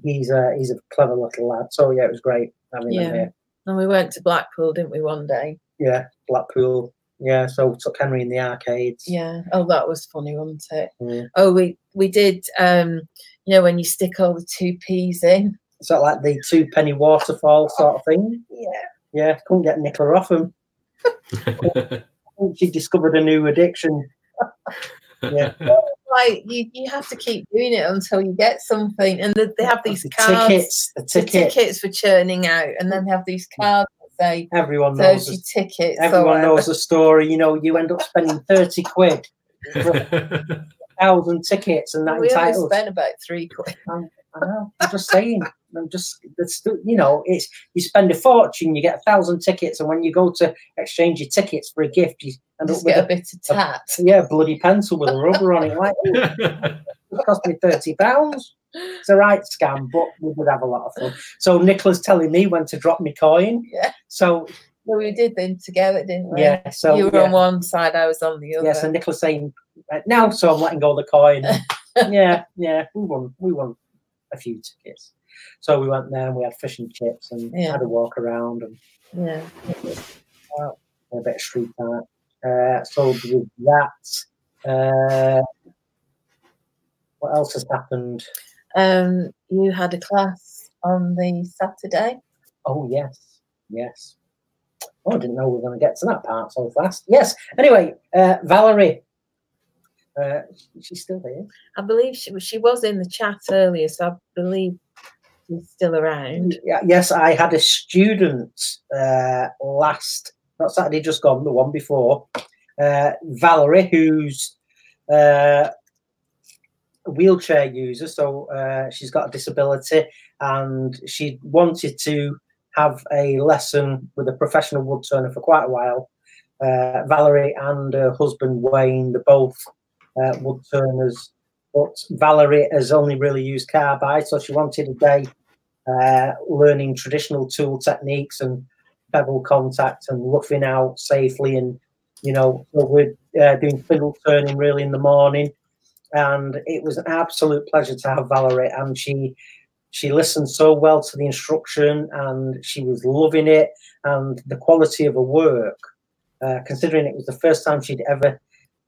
B: he's a he's a clever little lad. So yeah, it was great having him
A: Yeah.
B: here.
A: And we went to Blackpool, didn't we, one day?
B: Yeah, Blackpool. Yeah. So took Henry in the arcades.
A: Yeah. Oh, that was funny, wasn't it?
B: Yeah.
A: Oh, we we did. Um, you know, when you stick all the two peas in.
B: Sort of like the two penny waterfall sort of thing.
A: Yeah.
B: Yeah. Couldn't get Nicola off him. She discovered a new addiction. Yeah.
A: Like you, you have to keep doing it until you get something, and the, they have these
B: the
A: cards,
B: tickets. The
A: the tickets for churning out, and then they have these mm. cards that say
B: Everyone knows.
A: thirty
B: the-
A: tickets.
B: Everyone knows the story. You know, you end up spending thirty quid for thousand tickets, and that
A: We only
B: entitles.
A: spent about three quid. Oh.
B: I know. I'm just saying. I'm just. You know. It's you spend a fortune, you get a thousand tickets, and when you go to exchange your tickets for a gift, you end up
A: Just
B: with
A: a
B: a,
A: bit of tat.
B: yeah bloody pencil with a rubber on it. Like it cost me thirty pounds. It's a right scam, but we would have a lot of fun. So Nicola's telling me when to drop me coin.
A: Yeah.
B: So
A: Well, we did them together, didn't we?
B: yeah. So
A: you were
B: yeah.
A: on one side, I was on the other.
B: Yeah, so Nicola's saying right now, so I'm letting go of the coin. yeah, yeah, we won, we won a few tickets. So we went there and we had fish and chips and
A: Yeah.
B: had a walk around and
A: yeah.
B: a bit of street art. Uh, so with that, uh, what else has happened?
A: Um, you had a class on the Saturday.
B: Oh yes, yes. Oh, I didn't know we were going to get to that part so fast. Yes. Anyway, uh, Valerie, uh, she's still here.
A: I believe she was- she was in the chat earlier, so I believe she's still around.
B: Yeah, yes, I had a student uh, last, not Saturday, just gone, the one before, uh, Valerie, who's uh, a wheelchair user, so uh, she's got a disability, and she wanted to have a lesson with a professional wood turner for quite a while. Uh, Valerie and her husband Wayne, they're both uh, wood turners, but Valerie has only really used carbide, so she wanted a day uh, learning traditional tool techniques and bevel contact and roughing out safely. And, you know, we're uh, doing fiddle turning really in the morning. And it was an absolute pleasure to have Valerie. And she she listened so well to the instruction and she was loving it and the quality of her work uh, considering it was the first time she'd ever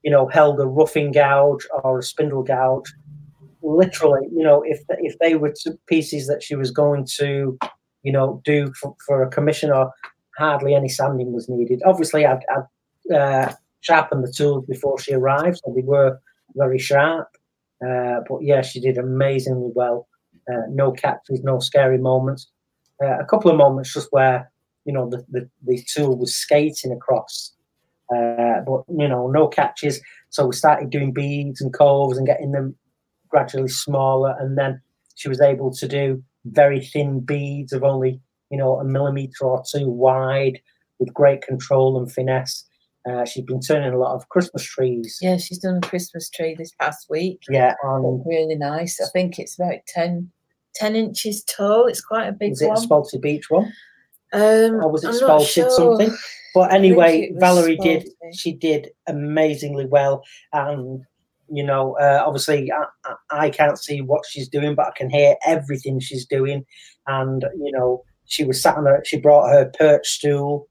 B: you know held a roughing gouge or a spindle gouge. Literally you know if if they were pieces that she was going to you know do for, for a commissioner hardly any sanding was needed. Obviously i'd, I'd uh, sharpen the tools before she arrived so they were very sharp. Uh, but yeah she did amazingly well. Uh, no catches, no scary moments. Uh, a couple of moments just where you know the the, the tool was skating across, uh, but you know no catches. So we started doing beads and coves and getting them gradually smaller, and then she was able to do very thin beads of only you know a millimeter or two wide with great control and finesse. Uh, she's been turning a lot of Christmas trees.
A: Yeah, she's done a Christmas tree this past week.
B: Yeah, um,
A: really nice. I think it's about 10, 10 inches tall. It's quite a big
B: Is it
A: one.
B: a Spalty Beech one?
A: Um,
B: or was
A: not sure.
B: something? But anyway, Valerie did.
A: spalted.
B: She did amazingly well, and you know, uh, obviously, I, I- I can't see what she's doing, but I can hear everything she's doing. And you know, she was sat on her. She brought her perch stool,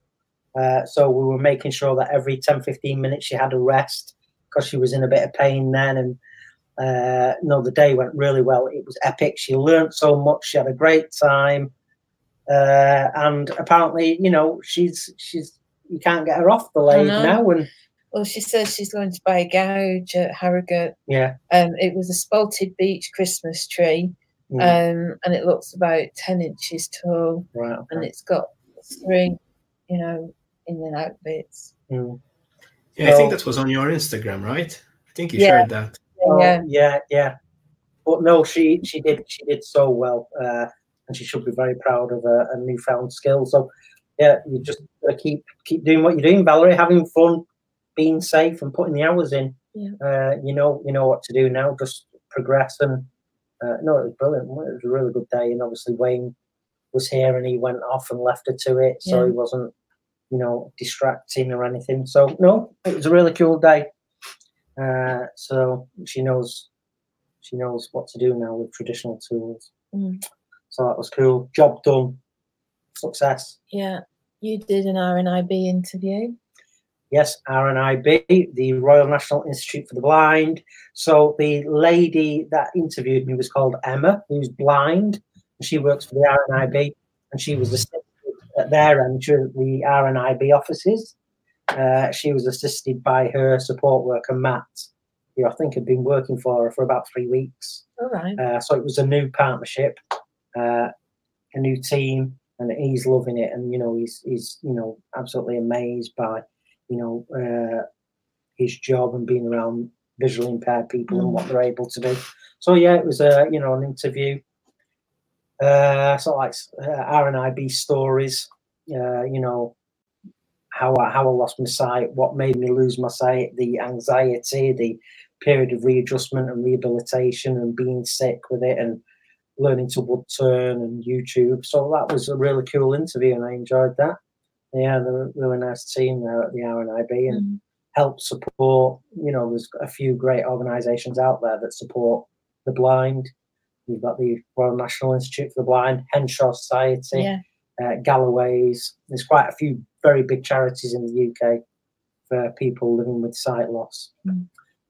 B: uh, so we were making sure that every 10, 15 minutes she had a rest because she was in a bit of pain then. And uh, no, the day went really well. It was epic. She learnt so much. She had a great time. Uh, and apparently, you know, she's she's you can't get her off the lathe now. And
A: Well, she says she's going to buy a gouge at Harrogate.
B: yeah,
A: Um, it was a spalted beech Christmas tree,
B: mm,
A: um, and it looks about 10 inches tall,
B: right.
A: and it's got three, you know, in and out bits.
B: Mm.
C: Yeah, I think that was on your Instagram, right? I think you
A: Yeah.
C: shared that.
B: Oh,
A: yeah.
B: yeah, yeah. But no, she she did she did so well, uh, and she should be very proud of her, her newfound skill. So yeah, you just keep keep doing what you're doing, Valerie, having fun, being safe, and putting the hours in.
A: Yeah.
B: Uh, you know, you know what to do now. Just progress and uh, no, it was brilliant. It was a really good day, and obviously Wayne was here and he went off and left her to it, so
A: Yeah.
B: he wasn't, you know, distracting or anything. So no, it was a really cool day. Uh, so she knows she knows what to do now with traditional tools.
A: Mm.
B: So that was cool. Job done. Success.
A: Yeah. You did an RNIB interview.
B: Yes, RNIB, the Royal National Institute for the Blind. So the lady that interviewed me was called Emma, who's blind. and She works for the RNIB, and she was assisted at their end during the RNIB offices. Uh, she was assisted by her support worker Matt, who I think had been working for her for about three weeks.
A: All right.
B: Uh, so it was a new partnership, uh, a new team, and he's loving it. And you know, he's he's you know absolutely amazed by you know uh, his job and being around visually impaired people and what they're able to do. So yeah, it was a you know an interview. Uh, sort of like uh, RNIB stories. Uh, you know how I, how I lost my sight, what made me lose my sight, the anxiety, the period of readjustment and rehabilitation and being sick with it and learning to wood turn and YouTube. So that was a really cool interview and I enjoyed that. Yeah, they were a nice team there at the RNIB and
A: Mm.
B: help support, you know, there's a few great organisations out there that support the blind. You've got the Royal National Institute for the Blind, Henshaw Society,
A: Yeah.
B: uh, Galloway's. There's quite a few very big charities in the UK for people living with sight loss.
A: Mm.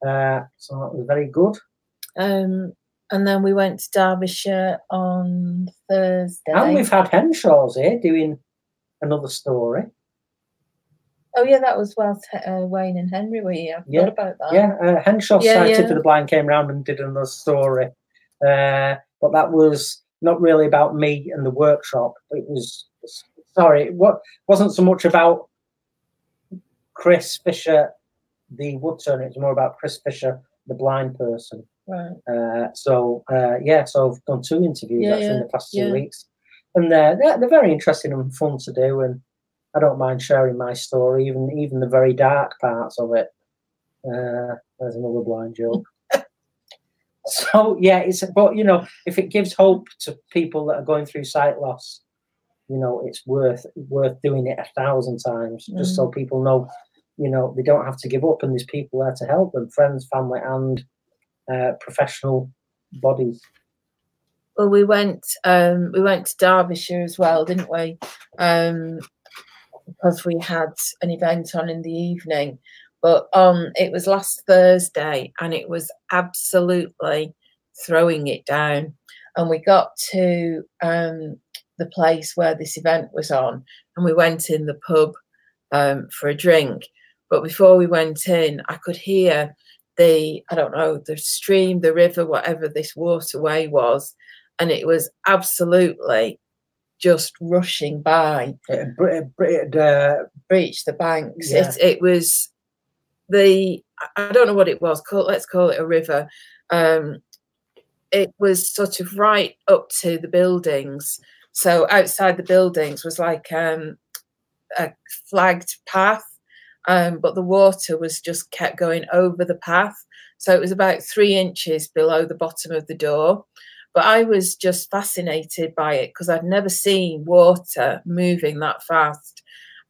B: Uh, so that was very good.
A: Um, and then we went to Derbyshire on Thursday.
B: And we've had Henshaws here doing another story.
A: oh yeah, that was well t- uh, Wayne and Henry were here. I
B: Yeah,
A: about that.
B: Yeah, uh, Henshaw.
A: Yeah,
B: Society
A: yeah.
B: for the Blind came round and did another story. Uh, but that was not really about me and the workshop. It was, sorry, what wasn't so much about Chris Fisher, the wood turner. It was more about Chris Fisher, the blind person.
A: Right.
B: Uh, so uh, yeah, so I've done two interviews
A: Yeah,
B: actually in the past two
A: yeah.
B: weeks, and they're, they're they're very interesting and fun to do, and I don't mind sharing my story, even even the very dark parts of it. Uh, there's another blind joke. so yeah, it's but you know if it gives hope to people that are going through sight loss, you know it's worth worth doing it a thousand times just so people know, you know they don't have to give up, and there's people there to help them, friends, family, and uh, professional bodies.
A: Well, we went um, we went to Derbyshire as well, didn't we? Um, because we had an event on in the evening. But um, it was last Thursday, and it was absolutely throwing it down. And we got to um, the place where this event was on, and we went in the pub um, for a drink. But before we went in, I could hear the I don't know the stream, the river, whatever this waterway was, and it was absolutely just rushing by.
B: It, it, it, uh,
A: breached the banks.
B: Yeah.
A: It, it was the I don't know what it was. Call, let's call it a river. Um, it was sort of right up to the buildings. So outside the buildings was like um, a flagged path, um, but the water was just kept going over the path. So it was about three inches below the bottom of the door. But I was just fascinated by it because I'd never seen water moving that fast.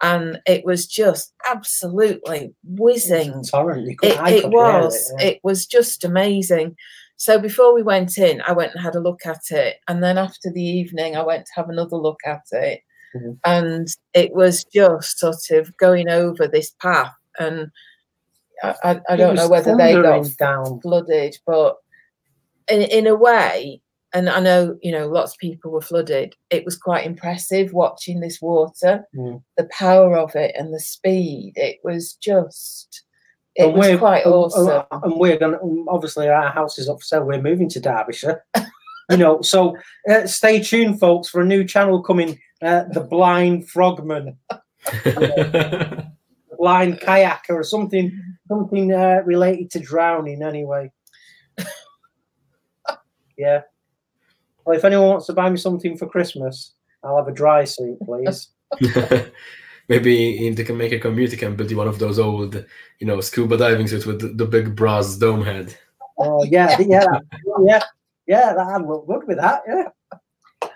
A: And it was just absolutely whizzing.
B: torrent. You could,
A: It, it was.
B: yeah.
A: It was just amazing. So before we went in, I went and had a look at it. And then after the evening, I went to have another look at it.
B: Mhm.
A: And it was just sort of going over this path. And I, I, I don't know whether they got
B: down.
A: flooded, but in, in a way, and I know, you know, lots of people were flooded, it was quite impressive watching this water,
B: Mm.
A: the power of it and the speed. It was just, it
B: And
A: was
B: we're-
A: quite awesome.
B: And we're going to, obviously, our house is up for sale. We're moving to Derbyshire. you know, so uh, stay tuned, folks, for a new channel coming uh, The Blind Frogman, Blind Kayaker, or something something uh, related to drowning, anyway. yeah. Well, if anyone wants to buy me something for Christmas, I'll have a dry suit, please.
C: Maybe in, they can make a community can build you one of those old, you know, scuba diving suits with the, the big brass dome head.
B: Oh yeah, yeah, yeah, yeah. That I'd look good with that. Yeah,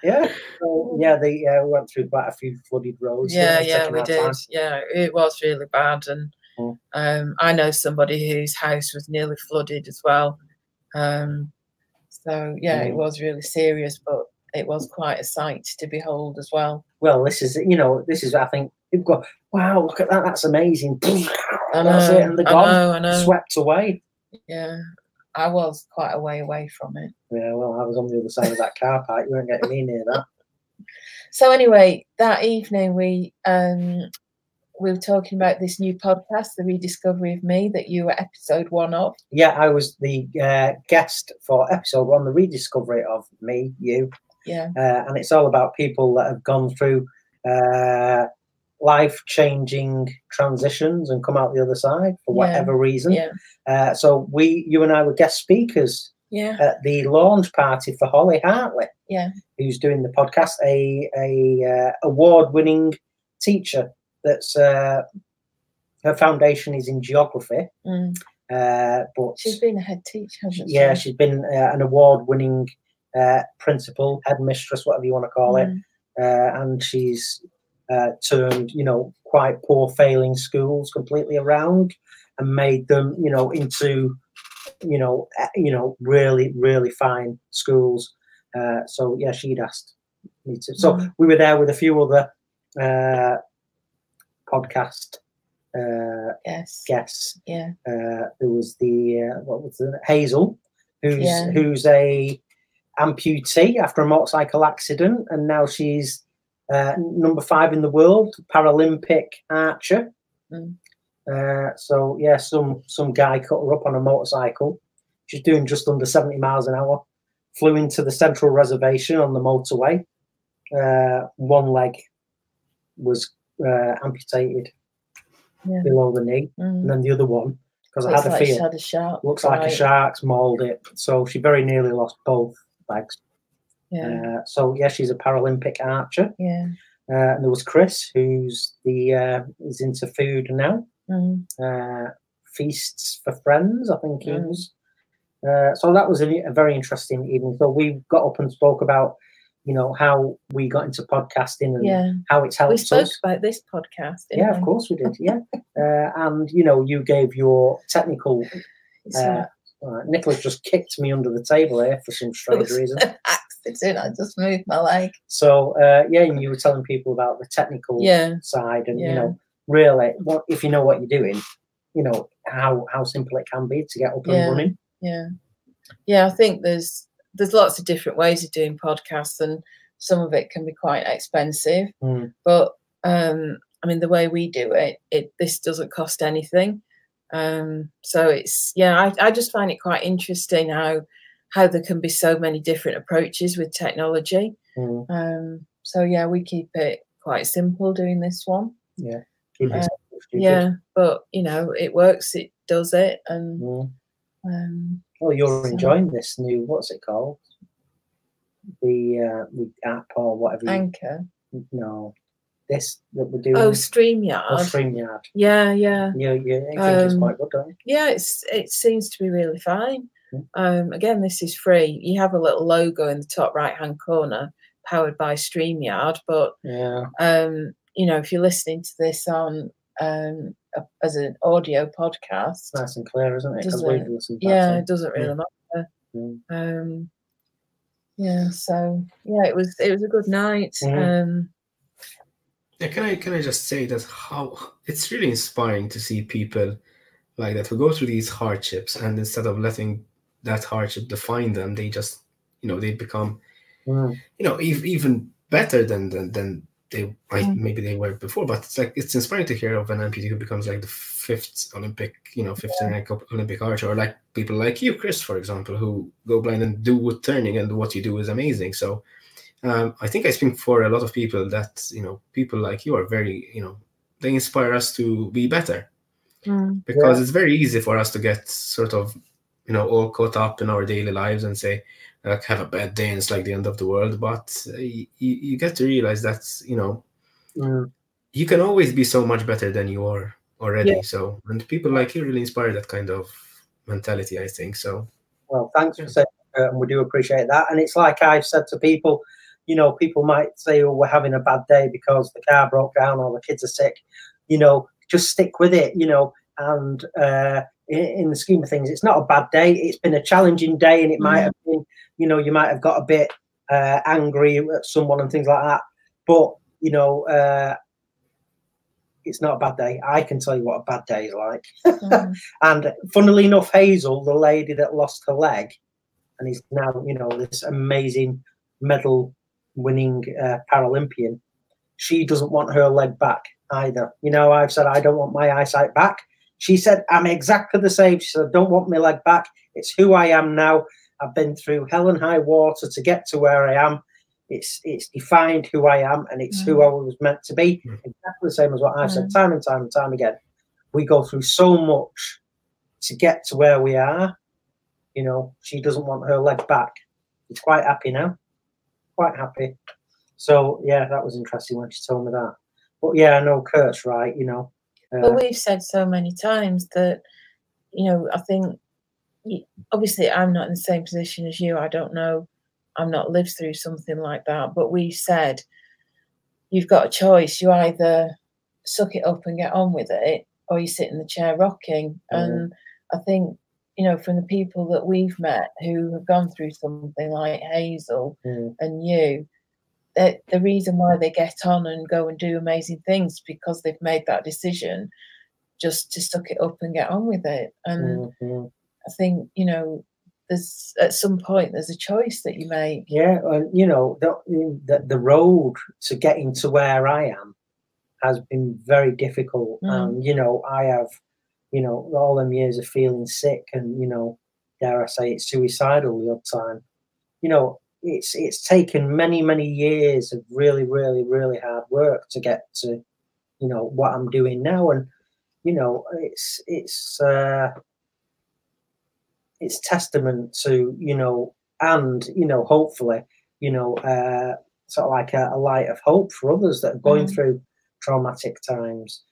B: yeah. So, yeah, they uh, went through quite a few flooded roads.
A: yeah, yeah, we did.
B: time.
A: Yeah, it was really bad. And
B: Mm.
A: um, I know somebody whose house was nearly flooded as well. Um, so, yeah, it
B: Mm.
A: was really serious, but it was quite a sight to behold as well.
B: Well, this is you know this is I think people go wow look at that that's amazing.
A: I
B: That's
A: know,
B: it, and they're
A: I
B: gone,
A: know, I know.
B: swept away.
A: Yeah, I was quite a way away from it.
B: Yeah, well, I was on the other side of that car park. You weren't getting me near that.
A: So anyway, that evening we um we were talking about this new podcast, The Rediscovery of Me, that you were episode one of.
B: Yeah, I was the uh, guest for episode one, the rediscovery of me, you,
A: Yeah,
B: uh, and it's all about people that have gone through uh, life-changing transitions and come out the other side for
A: Yeah,
B: whatever reason.
A: yeah,
B: Uh, so we, you and I, were guest speakers
A: yeah,
B: at the launch party for Holly Hartley,
A: yeah,
B: who's doing the podcast, a a uh, award-winning teacher. That's uh, her foundation is in geography,
A: mm.
B: uh, but
A: She's been a head teacher, hasn't she?
B: yeah, she's been uh, an award-winning uh, principal, headmistress, whatever you want to call it,
A: Mm.
B: uh, and she's uh, turned, you know, quite poor, failing schools completely around and made them, you know, into, you know, uh, you know, really, really fine schools. Uh, so yeah, she'd asked me to. So
A: Mm.
B: we were there with a few other uh, podcast uh,
A: Yes.
B: guests
A: Yeah.
B: uh, there was the uh, what was the Hazel, who's
A: Yeah.
B: who's a amputee after a motorcycle accident, and now she's uh, number five in the world, Paralympic archer.
A: Mm.
B: Uh, so yeah, some some guy cut her up on a motorcycle. She's doing just under seventy miles an hour. Flew into the central reservation on the motorway. Uh, one leg was uh, amputated
A: Yeah.
B: below the knee, and
A: Mm.
B: then the other one because I had a
A: like she had a shark,
B: looks like a shark's mauled it. So she very nearly lost both legs.
A: Yeah.
B: Uh, so yeah, she's a Paralympic archer.
A: Yeah.
B: Uh, and there was Chris, who's the uh, is into food now.
A: Mm.
B: Uh, feasts for friends, I think he
A: Mm.
B: was. Uh, so that was a, a very interesting evening. So we got up and spoke about, you know, how we got into podcasting and
A: Yeah.
B: how it's helped
A: We spoke
B: us.
A: about this podcast.
B: Yeah, of course we did. Yeah, uh, and you know, you gave your technical
A: It's
B: uh,
A: a-
B: All right, Nicola's just kicked me under the table here for some strange reason.
A: an sitting. I just moved my leg.
B: So uh, yeah, and you were telling people about the technical
A: Yeah,
B: side, and you know, really, what if you know what you're doing, you know how how simple it can be to get up and running.
A: yeah, yeah. I think there's there's lots of different ways of doing podcasts, and some of it can be quite expensive.
B: Mm.
A: But um, I mean, the way we do it, it this doesn't cost anything. Um, so it's yeah, I, I just find it quite interesting how how there can be so many different approaches with technology.
B: Mm.
A: Um, so yeah, we keep it quite simple doing this one.
B: Yeah,
A: Uh. Yeah, but you know, it works. It does it, and
B: Mm.
A: um,
B: Well, you're
A: So-
B: enjoying this new what's it called? The uh, the app or whatever. You,
A: anchor.
B: no, this that we're doing.
A: Oh, Streamyard.
B: StreamYard.
A: Yeah, yeah,
B: Yeah, you think it's
A: Um,
B: quite good, you?
A: yeah. It's it seems to be really fine. Um, again, this is free. You have a little logo in the top right hand corner, powered by Streamyard. But
B: Yeah.
A: um, you know, if you're listening to this on um a, as an audio podcast,
B: It's nice and clear, isn't it?
A: Doesn't it?
B: back
A: yeah,
B: to
A: it doesn't
B: Yeah.
A: really matter.
B: Mm.
A: Um, yeah, so yeah, it was it was a good night.
B: Mhm.
A: Um,
C: Yeah, can I can I just say that how it's really inspiring to see people like that who go through these hardships and instead of letting that hardship define them, they just you know they become
B: Mm.
C: you know ev- even better than than, than they like
A: Mm.
C: maybe they were before. But it's like it's inspiring to hear of an amputee who becomes like the fifth Olympic you know fifth ranked Olympic archer, or like people like you, Chris, for example, who go blind and do wood turning, and what you do is amazing. So um, I think I speak for a lot of people that you know people like you are very you know they inspire us to be better
A: mm,
C: because it's very easy for us to get sort of you know all caught up in our daily lives and say like have a bad day and it's like the end of the world but uh, you, you get to realize that you know
B: Mm.
C: you can always be so much better than you are already
A: Yeah.
C: so and people like you really inspire that kind of mentality i think so
B: Well, thanks for saying that, and we do appreciate that. And it's like I've said to people, you know, people might say, "Oh, we're having a bad day because the car broke down or the kids are sick." You know, just stick with it. You know, and uh, in, in the scheme of things, it's not a bad day. It's been a challenging day, and it might
A: Mhm.
B: have been, you know, you might have got a bit uh, angry at someone and things like that. But you know, uh, it's not a bad day. I can tell you what a bad day is like.
A: mm,
B: And funnily enough, Hazel, the lady that lost her leg, and is now, you know, this amazing medal winning uh, Paralympian, she doesn't want her leg back either. You know, I've said, I don't want my eyesight back. She said, I'm exactly the same. She said, I don't want my leg back. It's who I am now. I've been through hell and high water to get to where I am. It's it's defined who I am and it's who I was meant to be.
C: Mm.
B: Exactly the same as what I've said time and time and time again. We go through so much to get to where we are. You know, she doesn't want her leg back. She's quite happy now. Quite happy. So yeah, that was interesting when she told me that. But yeah, I know Kurt's right. You know,
A: but we've said so many times that you know I think obviously I'm not in the same position as you. I don't know. I'm not lived through something like that. But we said you've got a choice. You either suck it up and get on with it, or you sit in the chair rocking.
B: Mhm.
A: And I think you know from the people that we've met who have gone through something like Hazel
B: mm,
A: and you that the reason why they get on and go and do amazing things because they've made that decision just to suck it up and get on with it and
B: mm, mm.
A: i think you know there's at some point there's a choice that you make
B: Yeah, and you know the, the the road to getting to where I am has been very difficult,
A: Mm.
B: and you know I have, you know, all them years of feeling sick, and you know, dare I say, it's suicidal the odd time. You know, it's it's taken many many years of really really really hard work to get to, you know, what I'm doing now, and you know, it's it's. uh it's testament to you know and you know hopefully you know uh sort of like a, a light of hope for others that are going
A: Mm.
B: through traumatic times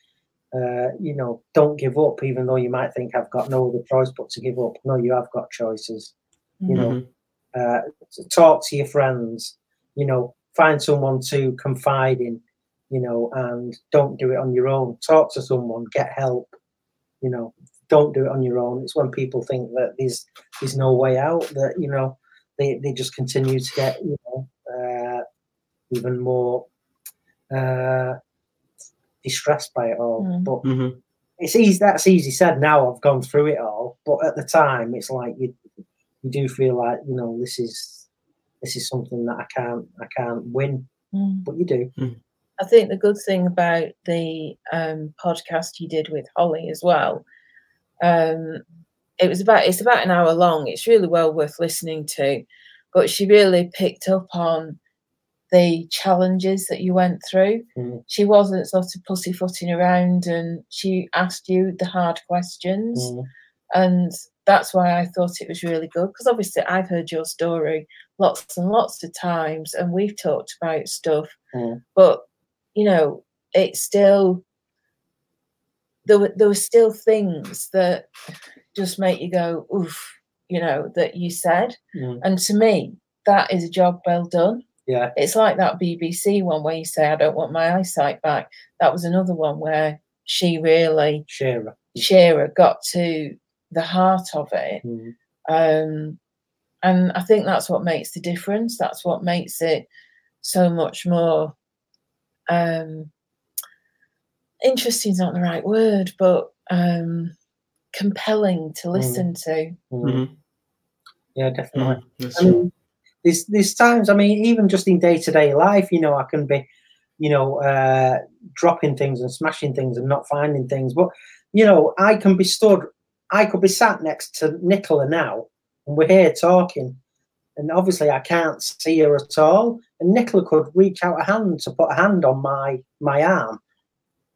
B: uh you know don't give up even though you might think i've got no other choice but to give up no you have got choices you know
C: Mhm.
B: Uh to talk to your friends you know find someone to confide in you know and don't do it on your own talk to someone get help you know don't do it on your own it's when people think that there's there's no way out that you know they, they just continue to get you know even more uh, distressed by it all.
A: Mm.
B: But
C: Mhm.
B: it's easy. That's easy said. Now I've gone through it all, but at the time, it's like you you do feel like you know this is this is something that I can't I can't win,
A: Mm.
B: but you do.
A: I think the good thing about the um, podcast you did with Holly as well, um, it was about it's about an hour long. It's really well worth listening to, but she really picked up on the challenges that you went through.
B: Mm.
A: She wasn't sort of pussyfooting around, and she asked you the hard questions,
B: Mm.
A: and that's why I thought it was really good. Because obviously, I've heard your story lots and lots of times, and we've talked about stuff,
B: Mm.
A: but you know, it's still there were there were still things that just make you go, oof, you know, that you said.
B: Mm.
A: And to me, that is a job well done.
B: Yeah.
A: It's like that BBC one where you say, I don't want my eyesight back. That was another one where she really,
B: Shearer.
A: Shearer, got to the heart of it.
B: Mm.
A: Um, and I think that's what makes the difference. That's what makes it so much more um, interesting. Is not the right word, but um, compelling to listen to.
B: Mm.
C: Mhm.
B: Yeah, definitely. I mean, there's there's times. I mean, even just in day to day life, you know, I can be, you know, uh, dropping things and smashing things and not finding things. But you know, I can be stood. I could be sat next to Nicola now, and we're here talking, and obviously I can't see her at all. And Nicola could reach out a hand to put a hand on my my arm,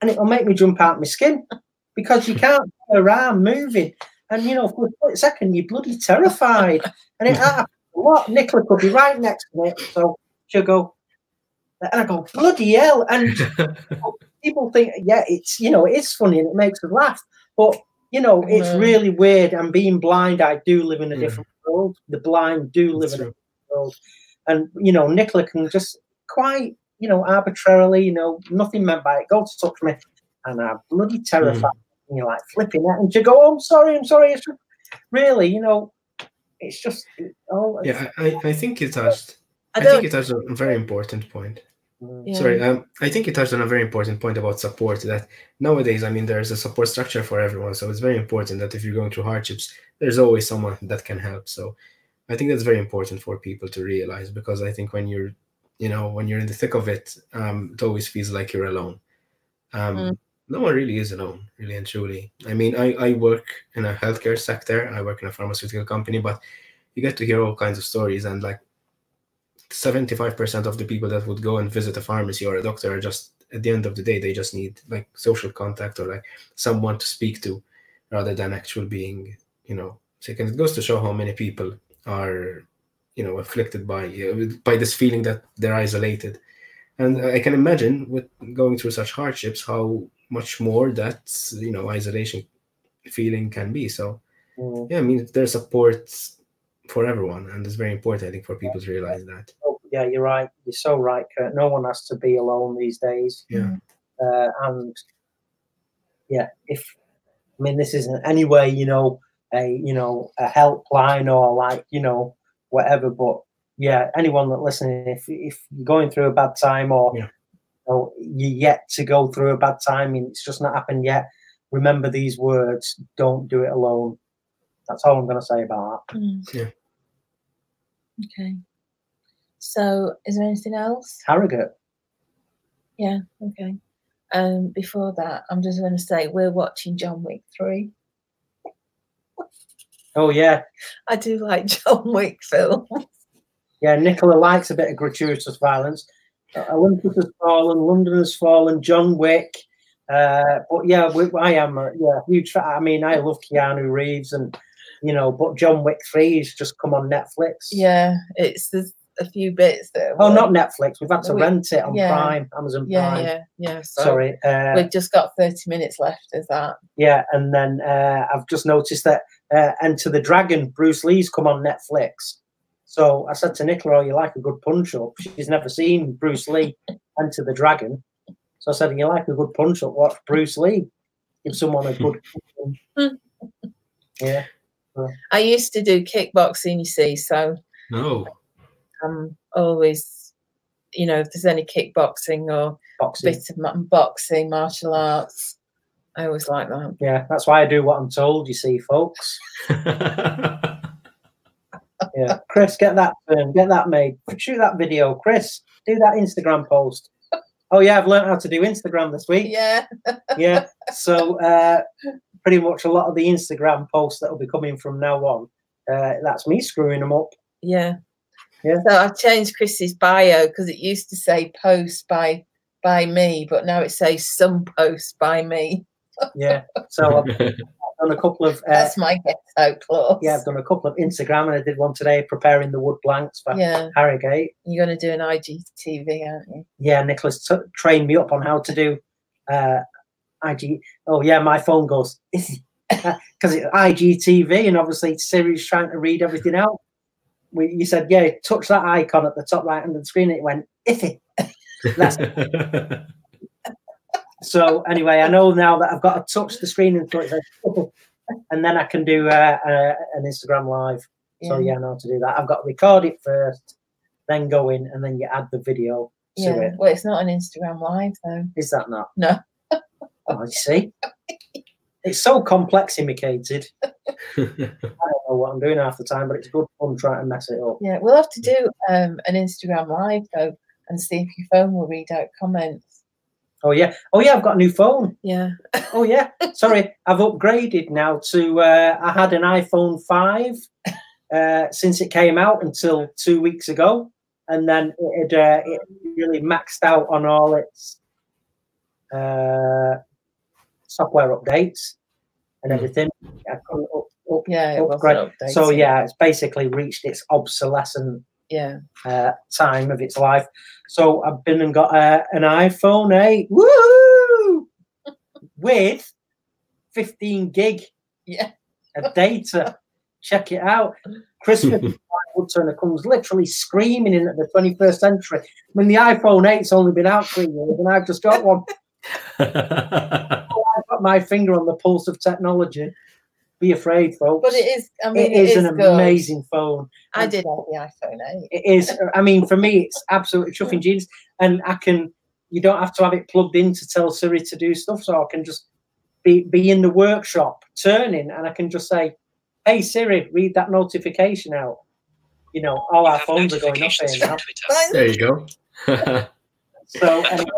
B: and it'll make me jump out of my skin because you can't see her arm moving. And you know, for a split second, you're bloody terrified. And it happens a lot. Nicola could be right next to me, so she'll go, and I go, bloody hell. And people think, yeah, it's you know, it's funny and it makes us laugh, but you know, it's
A: Mm.
B: really weird. And being blind, I do live in a
C: Mm.
B: different world. The blind do live
C: That's
B: in a different world, and you know, Nicola can just quite, you know, arbitrarily, you know, nothing meant by it, go to touch me, and I'm bloody terrified. And you're like flipping out, and you go, "Oh, I'm sorry, I'm sorry." It's just, really, you know, it's just, oh,
C: Yeah, I, I- think you touched.
A: I
C: I, think you touched a very important point.
B: Mm,
A: Yeah.
C: Sorry, um, I think you touched on a very important point about support. That nowadays, I mean, there's a support structure for everyone, so it's very important that if you're going through hardships, there's always someone that can help. So, I think that's very important for people to realize because I think when you're, you know, when you're in the thick of it, um, it always feels like you're alone. Um,
A: Mm.
C: No one really is alone, really and truly. I mean, I, I work in a healthcare sector. I work in a pharmaceutical company, but you get to hear all kinds of stories and like 75% of the people that would go and visit a pharmacy or a doctor are just at the end of the day they just need like social contact or like someone to speak to rather than actual being you know sick. And it goes to show how many people are you know afflicted by uh, by this feeling that they're isolated. And i can imagine with going through such hardships how much more that you know isolation feeling can be. So
B: mm.
C: yeah i mean there's support for everyone and it's very important i think for people to realize that
B: Oh, yeah, you're right. You're so right, Kurt. No one has to be alone these days.
C: yeah
B: Uh, and yeah, if I mean this isn't anyway, you know, a you know a helpline or like you know whatever, but yeah, anyone that listening, if if you're going through a bad time or
C: Yeah.
B: or you're yet to go through a bad time and it's just not happened yet, remember these words: don't do it alone. That's all I'm going to say about that.
A: Mm.
C: Yeah.
A: Okay. So, is there anything else?
B: Harrogate.
A: Yeah. Okay. Um, before that, I'm just going to say we're watching John Wick three.
B: Oh yeah,
A: I do like John Wick films.
B: Yeah, Nicola likes a bit of gratuitous violence. Uh, Olympus has fallen, London has fallen, John Wick. Uh, but yeah, we, I am a yeah, huge fan. I mean, I love Keanu Reeves, and you know, but John Wick Three has just come on Netflix.
A: Yeah, it's there's a few bits that.
B: Oh, not Netflix. We've had to
A: We-
B: rent it on
A: yeah.
B: Prime, Amazon
A: Yeah,
B: Prime.
A: yeah, yeah. So
B: Sorry. Uh,
A: we've just got 30 minutes left is that.
B: yeah, and then uh, I've just noticed that uh, Enter the Dragon, Bruce Lee's come on Netflix. So I said to Nicola, "Oh, you like a good punch up?" She's never seen Bruce Lee Enter the Dragon, so I said, "You like a good punch up? Watch Bruce Lee. Give someone a good." yeah,
A: I used to do kickboxing, you see, so
C: no
A: I'm always you know, if there's any kickboxing or
B: Boxing.
A: bits of ma- boxing, martial arts. I always like that.
B: Yeah, that's why I do what I'm told. You see, folks. Yeah, Chris, get that um, get that made. Shoot that video, Chris. Do that Instagram post. Oh yeah, I've learned how to do Instagram this week.
A: Yeah.
B: Yeah, so uh, pretty much a lot of the Instagram posts that will be coming from now on, uh, that's me screwing them up.
A: Yeah.
B: Yeah.
A: So I've changed Chris's bio because it used to say post by by me, but now it says some posts by me.
B: Yeah, so I've done a couple of uh,
A: That's my get out clause.
B: yeah, I've done a couple of Instagram, and I did one today preparing the wood blanks for
A: Yeah.
B: Harrogate.
A: You're going to do an IGTV, aren't you?
B: yeah, Nicola's t- trained me up on how to do uh, IG. Oh yeah, my phone goes because it's IGTV, and obviously Siri's trying to read everything out. We, you said, yeah, touch that icon at the top right hand of the screen. And it went iffy. That's so. Anyway, I know now that I've got to touch the screen until it says, and then I can do uh, uh, an Instagram live. So yeah, I know how to do that. I've got to record it first, then go in, and then you add the video to
A: Yeah.
B: it.
A: Well, it's not an Instagram live though.
B: Is that not?
A: No.
B: Oh, you see, it's so complex, imitated. I don't know what I'm doing half the time, but it's good fun trying to mess it up.
A: Yeah, we'll have to do um, an Instagram live though and see if your phone will read out comments.
B: Oh yeah, oh yeah, I've got a new phone.
A: Yeah.
B: Oh yeah, sorry, I've upgraded now to. Uh, I had an iPhone five uh, since it came out until two weeks ago, and then it had, uh, it really maxed out on all its uh, software updates and
C: Mm.
B: everything. I couldn't up, up,
A: Yeah, it
B: upgrade.
A: wasn't.
B: So yeah, it's basically reached its obsolescent
A: Yeah.
B: uh, time of its life. So I've been and got uh, an iPhone 8, woo, with 15 gig
A: Yeah.
B: of data. Check it out. Christmas Woodturner comes literally screaming in at the 21st century. When the iPhone 8's only been out three years, and I've just got one. I've got my finger on the pulse of technology. Be afraid, folks.
A: But it is, I mean,
B: it is, an
A: good.
B: amazing phone.
A: I did have the iPhone 8.
B: It is. I mean, for me, it's absolutely chuffing jeans, and I can. You don't have to have it plugged in to tell Siri to do stuff, so I can just be be in the workshop turning, and I can just say, "Hey Siri, read that notification out." You know, all
D: You
B: our phones are going up
D: notifications
B: here now.
C: there you go.
B: So anyway,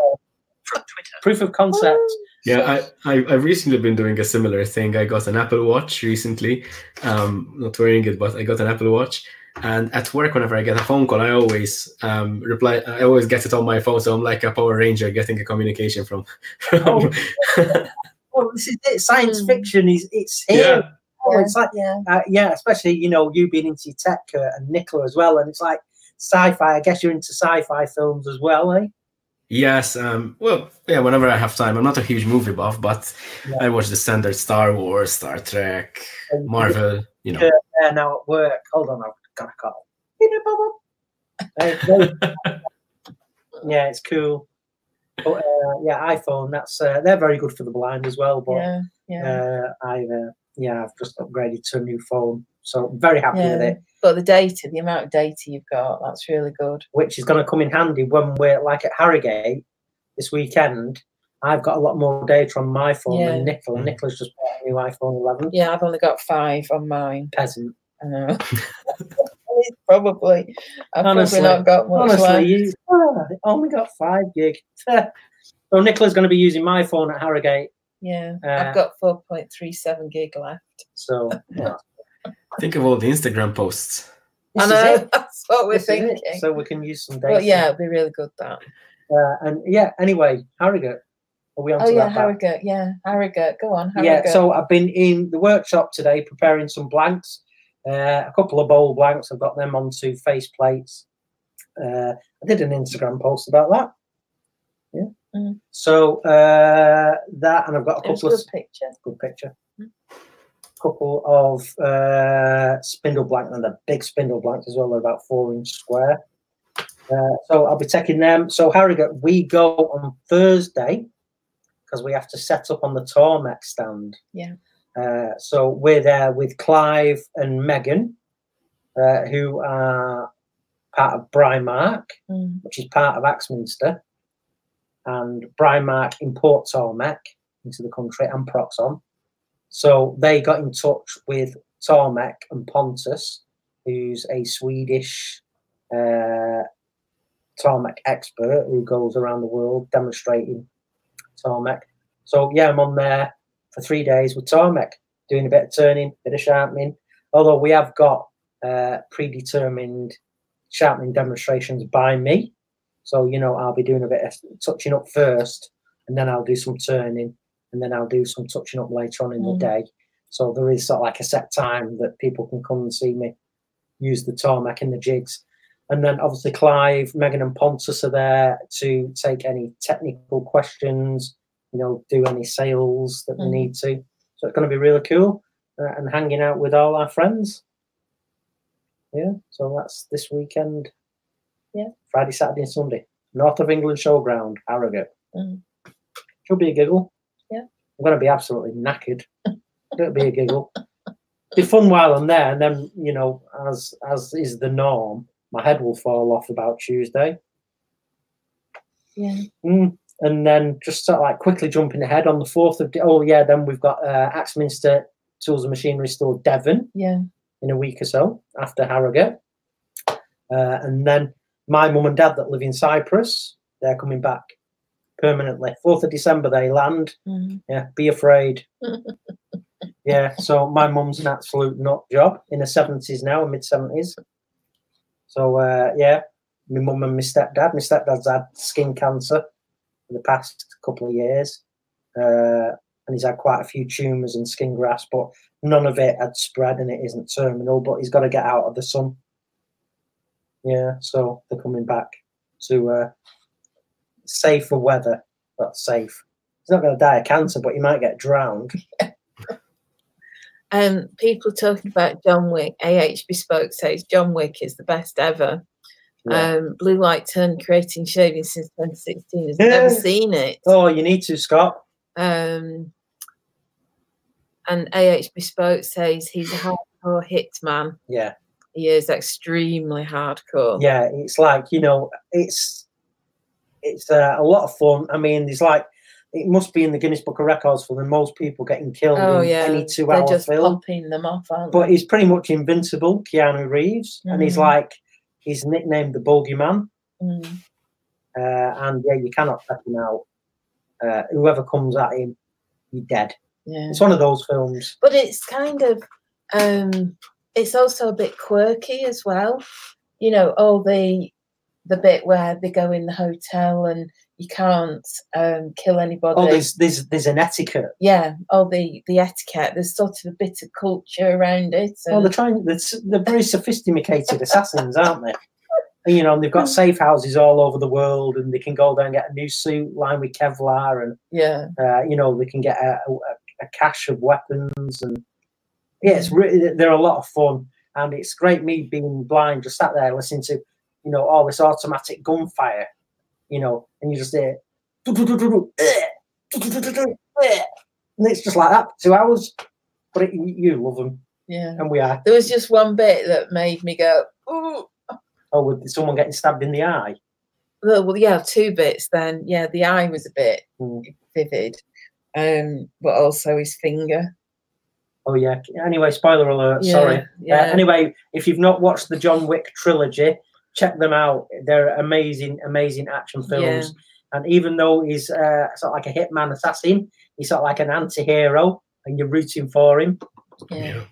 D: From Twitter.
B: proof of concept.
C: Yeah, I, I I've recently been doing a similar thing. I got an Apple Watch recently. Um, not wearing it, but I got an Apple Watch. And at work, whenever I get a phone call, I always um, reply. I always get it on my phone, so I'm like a Power Ranger getting a communication from.
B: Oh. Well, this is it. Science
A: Hmm.
B: fiction is it's here.
C: yeah,
B: Oh, it's like
A: yeah.
B: uh, yeah, especially you know you being into tech Kurt, and Nicola as well, and it's like sci-fi. I guess you're into sci-fi films as well, eh?
C: Yes. Um, well, yeah. Whenever I have time, I'm not a huge movie buff, but
B: Yeah.
C: I watch the standard Star Wars, Star Trek, Marvel. You know.
B: Yeah. now at work. Hold on, I've got a call. Yeah, it's cool. But uh, yeah, iPhone. That's uh, they're very good for the blind as well. But
A: Yeah. Yeah.
B: uh, I uh, yeah, I've just upgraded to a new phone, so I'm very happy with it.
A: But the data, the amount of data you've got, that's really good.
B: Which is going to come in handy when we're like at Harrogate this weekend. I've got a lot more data on my phone
A: Yeah.
B: than Nicola.
C: Mm.
B: Nicola's just bought a new iPhone 11.
A: Yeah, I've only got five on mine.
B: Peasant.
A: I know. probably. I've
B: Honestly,
A: probably not got much
B: Honestly,
A: left.
B: you ah, only got five gig. so Nicola's going to be using my phone at Harrogate.
A: Yeah,
B: Uh,
A: I've got 4.37 gig left.
B: So yeah.
C: Think of all the Instagram posts.
A: I
B: This is
A: know, that's what we're
B: This
A: thinking.
B: So we can use some data.
A: but yeah, it'd be really good that.
B: Uh, and yeah, anyway, Harrogate. Are we on
A: Oh
B: to
A: yeah,
B: that? back?
A: Harrogate. Yeah, Harrogate. Go on,
B: Yeah, so I've been in the workshop today preparing some blanks, uh, a couple of bowl blanks. I've got them onto face plates. Uh, I did an Instagram post about that.
A: Mm.
B: So uh, that, and I've got a couple of
A: picture.
B: good picture.
A: Mm.
B: Couple of uh, spindle blanks, and they're big spindle blanks as well. They're about four inch square. Uh, so I'll be taking them. So Harrogate, we go on Thursday because we have to set up on the Tormek's stand.
A: Yeah.
B: Uh, so we're there with Clive and Megan, uh, who are part of Brimarc,
A: Mm.
B: which is part of Axminster, and Brimarc import Tormek into the country and Proxxon. So they got in touch with Tormek and Pontus, who's a Swedish uh, Tormek expert who goes around the world demonstrating Tormek. So yeah, I'm on there for three days with Tormek, doing a bit of turning, bit of sharpening. Although we have got uh, predetermined sharpening demonstrations by me. So, you know, I'll be doing a bit of touching up first, and then I'll do some turning, and then I'll do some touching up later on in
A: Mm.
B: the day. So there is sort of like a set time that people can come and see me use the Tormek and the jigs. And then obviously Clive, Megan and Pontus are there to take any technical questions, you know, do any sales that
A: Mhm.
B: they need to. So it's going to be really cool uh, and hanging out with all our friends. Yeah, so that's this weekend.
A: Yeah.
B: Friday, Saturday, and Sunday. North of England Showground, Harrogate.
A: Mm.
B: Should be a giggle.
A: Yeah.
B: I'm going to be absolutely knackered. It'll be a giggle. Be fun while I'm there, and then you know, as as is the norm, my head will fall off about Tuesday.
A: Yeah.
B: Mm. And then just sort of like quickly jumping ahead on the fourth of. Oh yeah, then we've got uh, Axminster Tools and Machinery Store Devon
A: Yeah.
B: in a week or so after Harrogate. Uh, and then my mum and dad that live in Cyprus, they're coming back permanently. 4th of December they land.
A: Mm.
B: Yeah, be afraid. yeah, so my mum's an absolute nut job in her 70s now, mid 70s. So, uh, yeah, my mum and my stepdad. My stepdad's had skin cancer for the past couple of years. Uh, and he's had quite a few tumours and skin grafts, but none of it had spread and it isn't terminal, but he's got to get out of the sun. Yeah, so they're coming back to uh, safer weather. Not safe. He's not going to die of cancer, but he might get drowned.
A: Um, people talking about John Wick. AH Bespoke says John Wick is the best ever.
B: Yeah.
A: Um, Blue Light Turn creating shaving since 2016 has never seen it.
B: oh, you need to, Scott.
A: Um, and AH Bespoke says he's a hardcore hitman.
B: Yeah,
A: He is extremely hardcore.
B: yeah. It's like you know, it's it's uh, a lot of fun. I mean, there's like it must be in the Guinness Book of Records for the most people getting killed
A: Oh
B: in
A: yeah,
B: any
A: they're
B: two-hour
A: just
B: film.
A: popping them off,
B: But
A: they?
B: he's pretty much invincible, Keanu Reeves, and he's
A: Mhm.
B: like he's nicknamed the Bogeyman.
A: Mm.
B: Uh, and yeah, you cannot take him out. Uh, whoever comes at him, you're dead.
A: Yeah,
B: It's one of those films.
A: but it's kind of, um, it's also a bit quirky as well. You know, all the the bit where they go in the hotel and you can't um, kill anybody.
B: Oh, there's there's there's an etiquette.
A: yeah, all the the etiquette. There's sort of a bit of culture around it. And-
B: they're trying. They're, they're very sophisticated assassins, aren't they? And, you know, and they've got safe houses all over the world, and they can go there and get a new suit lined with Kevlar, and
A: yeah,
B: uh, you know, they can get a, a, a cache of weapons, and yeah, it's really they're a lot of fun, and it's great. Me being blind, just sat there listening to, you know, all this automatic gunfire, you know, and you just hear, and it's just like that for two hours. But it, you love them,
A: yeah.
B: and we are.
A: There was just one bit that made me go, ooh.
B: Oh, with someone getting stabbed in the eye.
A: Well, well, yeah, two bits then. Yeah, the eye was a bit
B: Mm.
A: vivid, um, but also his finger.
B: Oh yeah. Anyway, spoiler alert.
A: Yeah,
B: Sorry.
A: Yeah.
B: Uh, anyway, if you've not watched the John Wick trilogy, check them out. They're amazing, amazing action films. And even though he's uh, sort of like a hitman assassin, he's sort of like an anti-hero, and you're rooting for him.
A: yeah.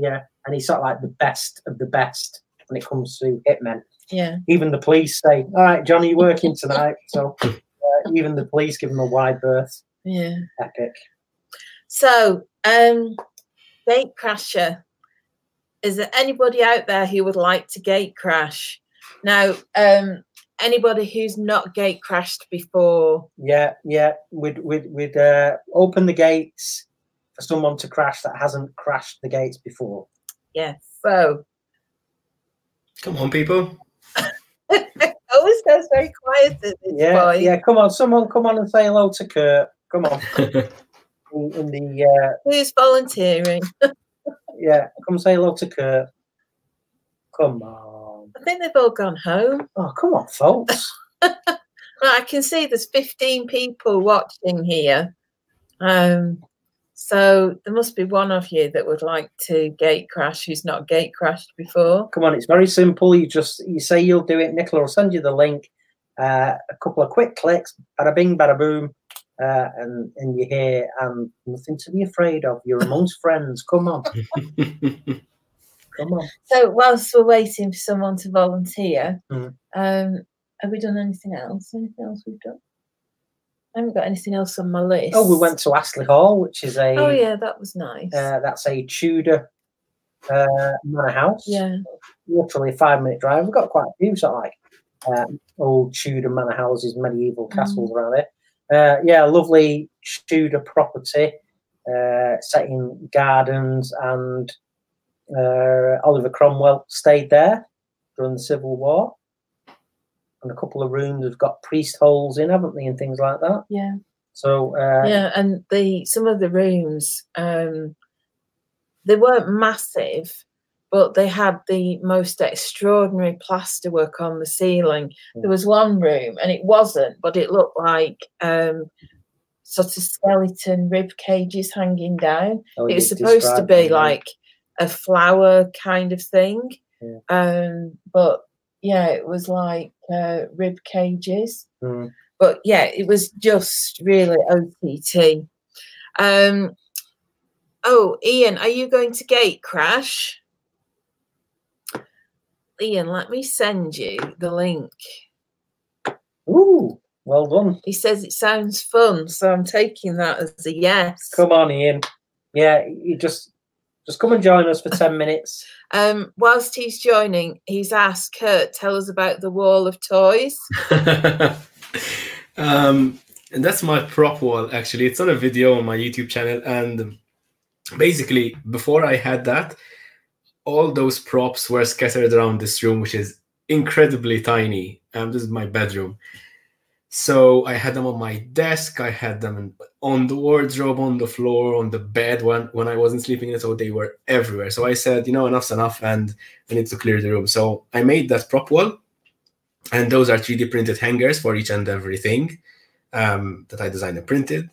B: Yeah, and he's sort of like the best of the best when it comes to hitmen.
A: Yeah.
B: Even the police say, "All right, Johnny, you're working tonight." so uh, even the police give him a wide berth.
A: Yeah.
B: Epic.
A: So, um, gate crasher. Is there anybody out there who would like to gate crash? Now, um, anybody who's not gate crashed before,
B: Yeah, yeah. We'd we'd we'd uh, open the gates for someone to crash that hasn't crashed the gates before.
A: Yeah, So,
C: Come on, people.
A: always goes very quiet at this
B: Yeah,
A: point.
B: yeah. Come on, someone, come on and say hello to Kurt. Come on, in, in the uh,
A: Who's volunteering?
B: yeah. Come say hello to Kurt. Come on.
A: I think they've all gone home.
B: Oh, come on, folks.
A: Right, I can see there's 15 people watching here. Um, so there must be one of you that would like to gate crash who's not gate crashed before.
B: Come on, it's very simple. You just you say you'll do it. Nicola will send you the link. Uh, a couple of quick clicks, bada bing, bada boom, uh, and and you're here, and nothing to be afraid of. You're amongst friends. Come on, come on.
A: So whilst we're waiting for someone to volunteer,
B: Mhm.
A: um, have we done anything else? Anything else we've done? I haven't got anything else on my list.
B: Oh, we went to Astley Hall, which is a
A: Oh yeah, that was nice.
B: uh, that's a Tudor uh, manor house.
A: yeah.
B: literally a five minute drive. We've got quite a few sort of like um, old Tudor manor houses, medieval castles around it. Uh, yeah, lovely Tudor property, uh, set in gardens, and uh, Oliver Cromwell stayed there during the Civil War. And a couple of rooms have got priest holes in, haven't they, and things like that.
A: Yeah.
B: So uh,
A: yeah and the some of the rooms um they weren't massive but they had the most extraordinary plasterwork on the ceiling there was one room and it wasn't but it looked like um sort of skeleton rib cages hanging down
B: oh,
A: it was supposed to be
B: them,
A: like a flower kind of thing
B: Yeah.
A: um but yeah it was like uh, rib cages
B: Mm.
A: but yeah, it was just really OTT. Um, oh, Ian, are you going to gate crash? Ian, let me send you the link.
B: Ooh, well done.
A: He says it sounds fun, so I'm taking that as a yes.
B: Come on, Ian. Yeah, you just just come and join us for ten minutes.
A: Um, whilst he's joining, he's asked Kurt, tell us about the wall of toys.
C: um, and that's my prop wall. Actually, it's on a video on my YouTube channel, and basically, before I had that, all those props were scattered around this room, which is incredibly tiny. Um, this is my bedroom. So I had them on my desk. I had them on the wardrobe, on the floor, on the bed when when I wasn't sleeping in it. So they were everywhere. So I said, you know, enough's enough, and I need to clear the room. So I made that prop wall, and those are 3D printed hangers for each and everything um, that I designed and printed.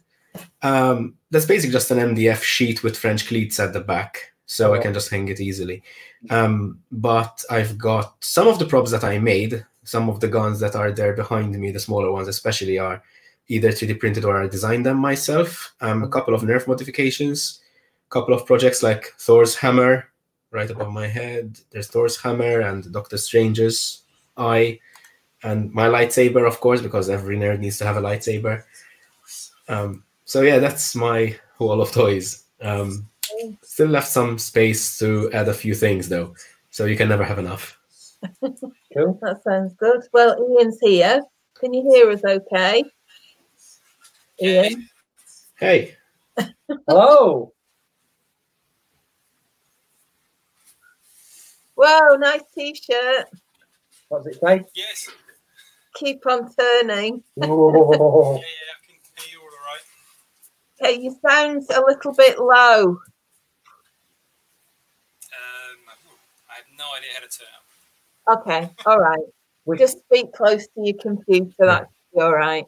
C: Um, that's basically just an MDF sheet with French cleats at the back, so I
B: Oh.
C: can just hang it easily. Um, but I've got some of the props that I made. Some of the guns that are there behind me, the smaller ones especially, are either 3D printed or I designed them myself. Um, a couple of Nerf modifications, a couple of projects like Thor's hammer right above my head. There's Thor's hammer and Doctor Strange's eye, and my lightsaber, of course, because every nerd needs to have a lightsaber. Um, so yeah, that's my wall of toys. Um, still left some space to add a few things though, so you can never have enough.
B: Cool.
A: That sounds good. Well, Ian's here. Can you hear us okay? Ian?
C: Hey,
B: Hello.
A: Whoa, nice t shirt.
B: What does it say?
D: Yes.
A: Keep on turning.
B: Whoa.
D: Yeah, yeah, I can hear you all right.
A: Okay, you sound a little bit low.
D: Um, I have no idea how to turn up.
A: Okay, all right.
B: We-
A: Just speak close to your computer. That's all right.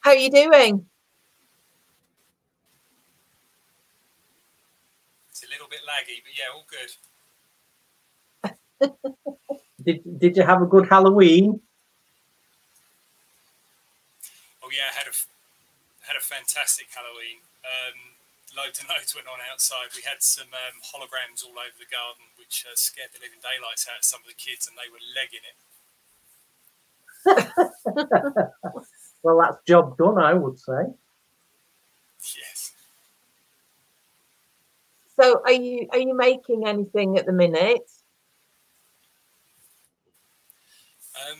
A: How are you doing?
D: It's a little bit laggy, but yeah, all good.
B: Did Did you have a good Halloween?
D: Oh yeah, I had a f- had a fantastic Halloween. Um, loads and loads went on outside. We had some um, holograms all over the garden, which uh, scared the living daylights out of some of the kids, and they were legging it.
B: Well, that's job done, I would say.
D: Yes.
A: So, are you are you making anything at the minute?
D: Um,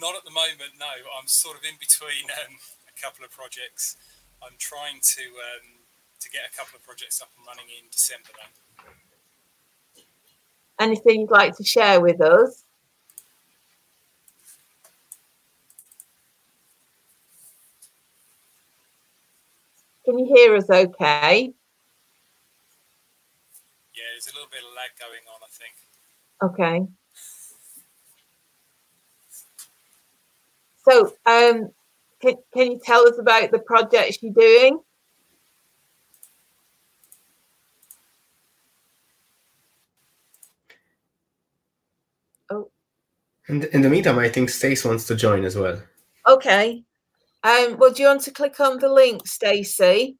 D: not at the moment. No, I'm sort of in between um, a couple of projects. I'm trying to um, to get a couple of projects up and running in December then.
A: Anything you'd like to share with us? Can you hear us okay?
D: Yeah, there's a little bit of lag going on, I think.
A: Okay. So, um, can, can you tell us about the projects you're doing?
C: And in the meantime, I think Stace wants to join as well.
A: okay. Um, well, do you want to click on the link, Stacey?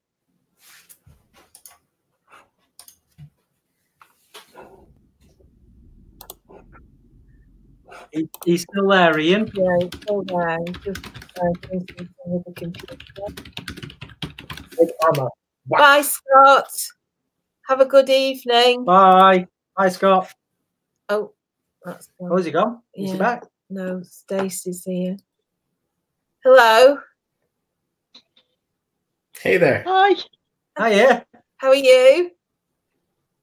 B: He's still there, Ian.
A: Yeah, it's all there. It's Just uh, doing something with the computer.
B: Big hammer. Whack.
A: Bye, Scott. Have a good evening.
B: Bye. Hi, Scott.
A: Oh, that's
B: Oh, is he gone? Is
A: Yeah.
B: he back?
A: no. Stacey's here. Hello.
C: Hey there.
E: Hi.
B: Hi, yeah.
A: How are you?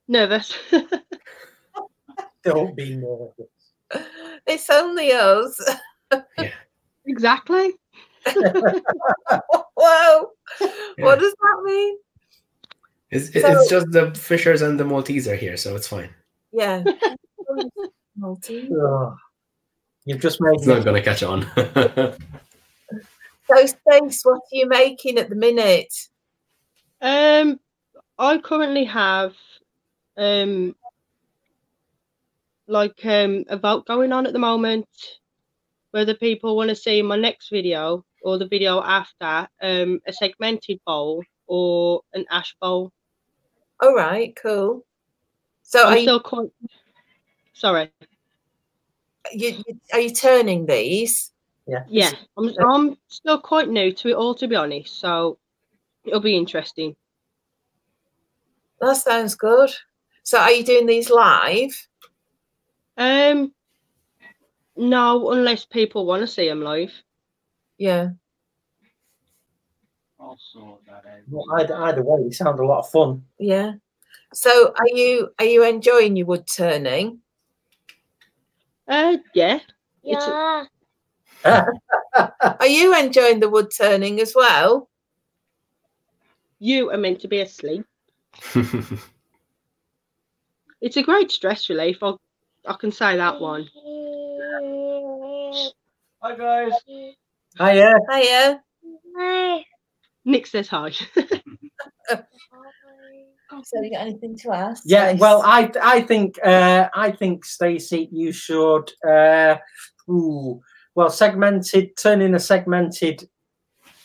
E: Nervous.
B: Don't be nervous.
A: It's only us.
E: exactly.
A: Whoa.
C: Yeah.
A: What does that mean?
C: It's, it-
A: So-
C: it's just the Fishers and the Maltese are here, so it's fine.
A: Yeah. Multi.
B: Oh, you've just made
C: It's not going to catch on.
A: So, Stace, what are you making at the minute?
E: Um, I currently have um like um a vote going on at the moment whether people want to see my next video or the video after um a segmented bowl or an ash bowl.
A: All right, cool. So,
E: I'm
A: you,
E: still quite sorry.
A: you are you turning these?
B: Yeah.
E: Yeah, I'm I'm still quite new to it all to be honest, so it'll be interesting.
A: That sounds good. So, are you doing these live?
E: Um no, unless people want to see them live.
A: Yeah.
B: I'll sort that Well, either, either way, they sound a lot of fun.
A: Yeah. So, are you are you enjoying your wood turning?
E: Uh yeah. It's a-
A: Are you enjoying the wood turning as well?
E: you are meant to be asleep. It's a great stress relief. I, I can say that one.
B: Hi, guys. Hi, yeah.
A: Hiya.
E: Nick says hi.
A: So, you got anything to ask?
B: Yeah,
A: Stace?
B: well, I I think uh, I think Stacey, you should. Uh, ooh, well, segmented, turning a segmented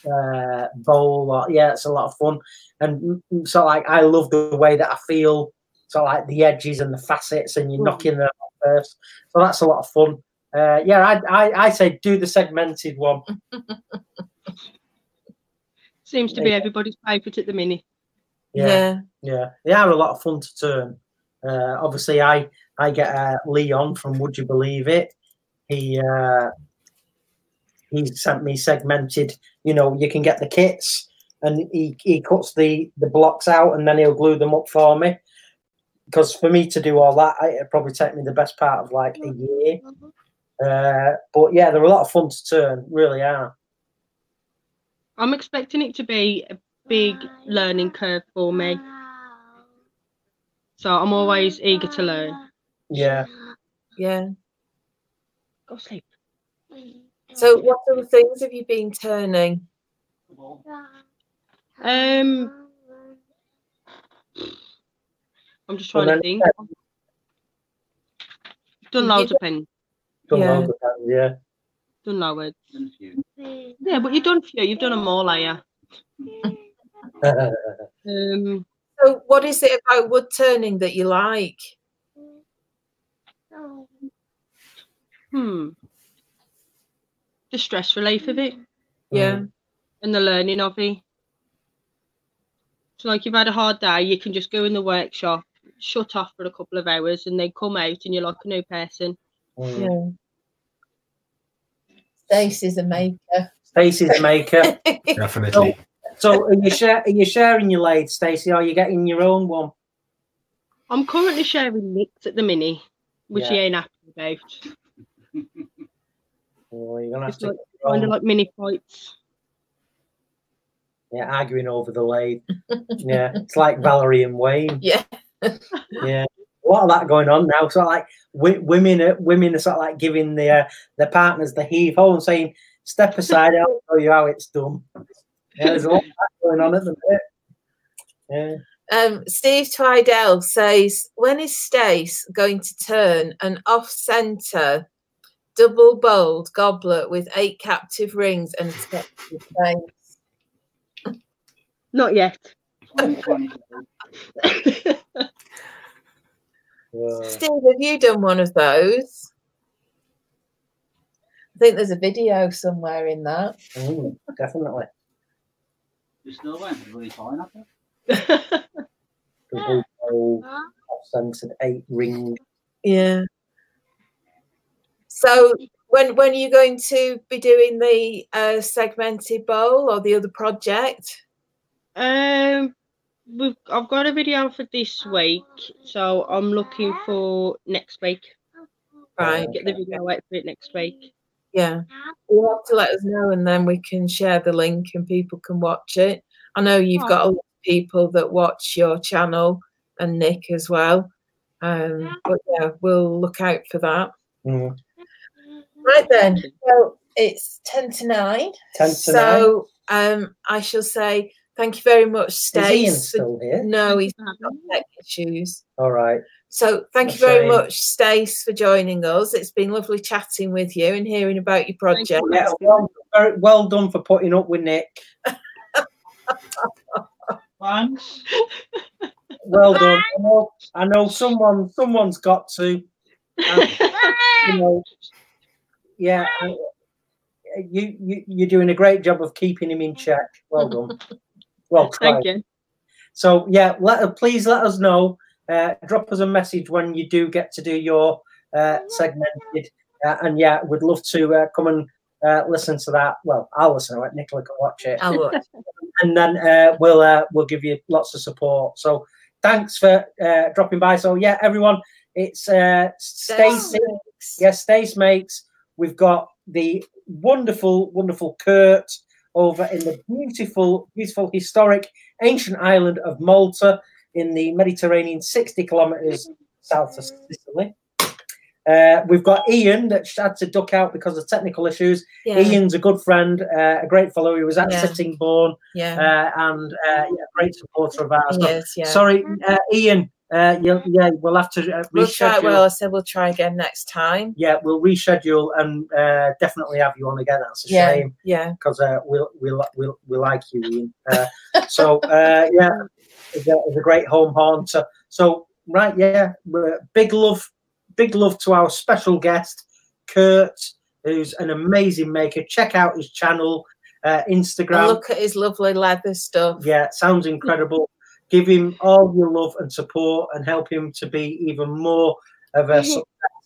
B: uh, bowl. Or, yeah, it's a lot of fun, and mm, mm, so like I love the way that I feel. So like the edges and the facets, and you're
E: Mm.
B: knocking them off first. So that's a lot of fun. Uh, yeah, I, I I say do the segmented one.
E: Seems to be everybody's favourite at the minute.
B: Yeah.
A: yeah.
B: Yeah, they are a lot of fun to turn. Uh, obviously, I I get uh, Leon from Would You Believe It. He uh, he sent me segmented. You know, you can get the kits, and he, he cuts the the blocks out, and then he'll glue them up for me. Because for me to do all that, it'd probably take me the best part of like a year. Uh, but yeah, they're a lot of fun to turn. Really are.
E: I'm expecting it to be big learning curve for me. So I'm always eager to learn.
B: Yeah.
A: Yeah.
E: Go sleep.
A: So, what other things have you been turning?
E: Um, I'm just
B: Well,
E: trying to
B: then-
E: think. Done loads of pens.
B: Done
A: Yeah.
B: loads of times, yeah.
E: Done loads. Yeah, but you've done a few. You've done them all, are you? Um,
A: So, what is it about wood turning that you like?
E: hmm. The stress relief of it
A: Yeah.
E: and the learning of it. So, like, you've had a hard day, you can just go in the workshop, shut off for a couple of hours, and then come out and you're like a new person.
B: Mm.
A: Yeah. Stacey's a maker.
B: Stacey's a maker.
C: Definitely.
B: So are you, share, are you sharing your lathe, Stacey, or are you getting your own one?
E: I'm currently sharing Nick's at the mini, which he ain't happy about.
B: Or you're gonna have
E: It's
B: to
E: like,
B: get your
E: kind of like mini fights.
B: yeah, arguing over the lathe. yeah, it's like Valerie and Wayne.
A: Yeah.
B: yeah. A lot of that going on now. So like w- women, are, women are sort of like giving their their partners the heave ho and saying, step aside. I'll show you how it's done. Yeah, there's a lot going on at the minute. Yeah.
A: Um, Steve Twidell says, when is Stace going to turn an off-centre double bowled goblet with eight captive rings and a skeptical face?
E: Not yet.
B: Yeah.
A: Steve, have you done one of those? I think there's a video somewhere in that.
B: Mm, definitely.
F: You still went really bloody fine after?
B: Double bowl, off-centered eight ring.
A: Yeah. So when when are you going to be doing the uh, segmented bowl or the other project?
E: um, we've I've got a video for this week, so I'm looking for next week.
A: Right.
E: Get the video out for it next week.
A: Yeah. You'll have to let us know and then we can share the link and people can watch it. I know you've got a lot of people that watch your channel and Nick as well. Um, but yeah, we'll look out for that.
B: Mm.
A: Right then. Well, it's 10 to 9.
B: 10 to
A: so um, I shall say thank you very much,
B: Is Ian still here?
A: No, he's got tech issues.
B: All right.
A: So thank
B: A
A: you very
B: shame.
A: much, Stace, for joining us. It's been lovely chatting with you and hearing about your
E: Thank you.
A: project.
B: Yeah, well, very well done for putting up with Nick.
F: Thanks.
B: Well done. I know, I know someone someone's got to. um, you know, yeah, I- you you you're doing a great job of keeping him in check. Well done. Well tried.
E: Thank you.
B: So yeah, let please let us know. Uh, drop us a message when you do get to do your uh, segmented, uh, and yeah, we'd love to uh, come and uh, listen to that. Well, I'll listen to it. Nicola can watch it,
A: I'll watch.
B: and then uh, we'll uh, we'll give you lots of support. So thanks for uh, dropping by. So yeah, everyone, it's uh, Stacey. Yes, Stace makes. We've got the wonderful, wonderful Kurt over in the beautiful, beautiful, historic ancient island of Malta in the Mediterranean, 60 kilometers south of Sicily. Uh, we've got Ian that had to duck out because of technical issues.
A: Yeah,
B: Ian's a good friend, uh, a great fellow. He was at
A: Yeah.
B: Sittingbourne
A: yeah,
B: uh, and uh, yeah, great supporter of ours.
A: is, yeah.
B: Sorry, uh, Ian. Uh, yeah, yeah, we'll have to uh,
A: we'll try. Well, I said we'll try again next time.
B: yeah, we'll reschedule and uh, definitely have you on again. That's a shame
A: yeah.
B: because uh, we'll, we'll, we'll, we like you, Ian. Uh, so, uh, yeah, it's a, it's a great home haunter. So, right, yeah, big love, big love to our special guest, Kurt, who's an amazing maker. Check out his channel, uh, Instagram.
A: look at his lovely leather stuff.
B: Yeah, sounds incredible. Give him all your love and support and help him to be even more of a success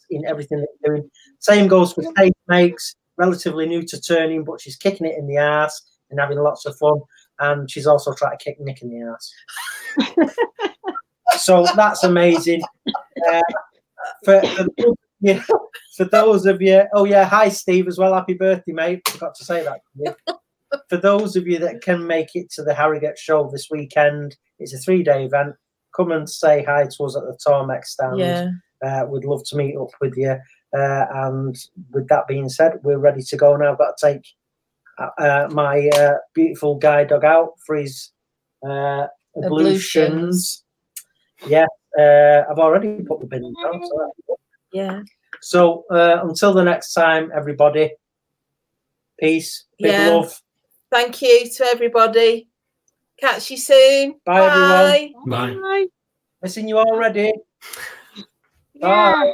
B: in everything that you're doing. Same goes for Kate Makes, relatively new to turning, but she's kicking it in the ass and having lots of fun. And she's also trying to kick Nick in the ass. so that's amazing. Uh, for, for, you know, for those of you, oh yeah, hi Steve as well. Happy birthday, mate. Forgot to say that. to for those of you that can make it to the Harrogate show this weekend, it's a three day event. Come and say hi to us at the Tormek's stand.
A: Yeah,
B: Uh, we'd love to meet up with you. Uh, and with that being said, we're ready to go now. I've got to take uh, uh, my uh, beautiful guy dog out for his uh, ablutions.
A: Ablutions.
B: Yeah, uh, I've already put the bin down. So, that's good.
A: yeah,
B: so uh, until the next time, everybody, peace, big
A: Yeah.
B: love.
A: Thank you to everybody. Catch you soon.
B: Bye, everyone.
A: Bye.
C: Bye.
E: Bye.
B: Missing you already.
E: Yeah.
B: Bye.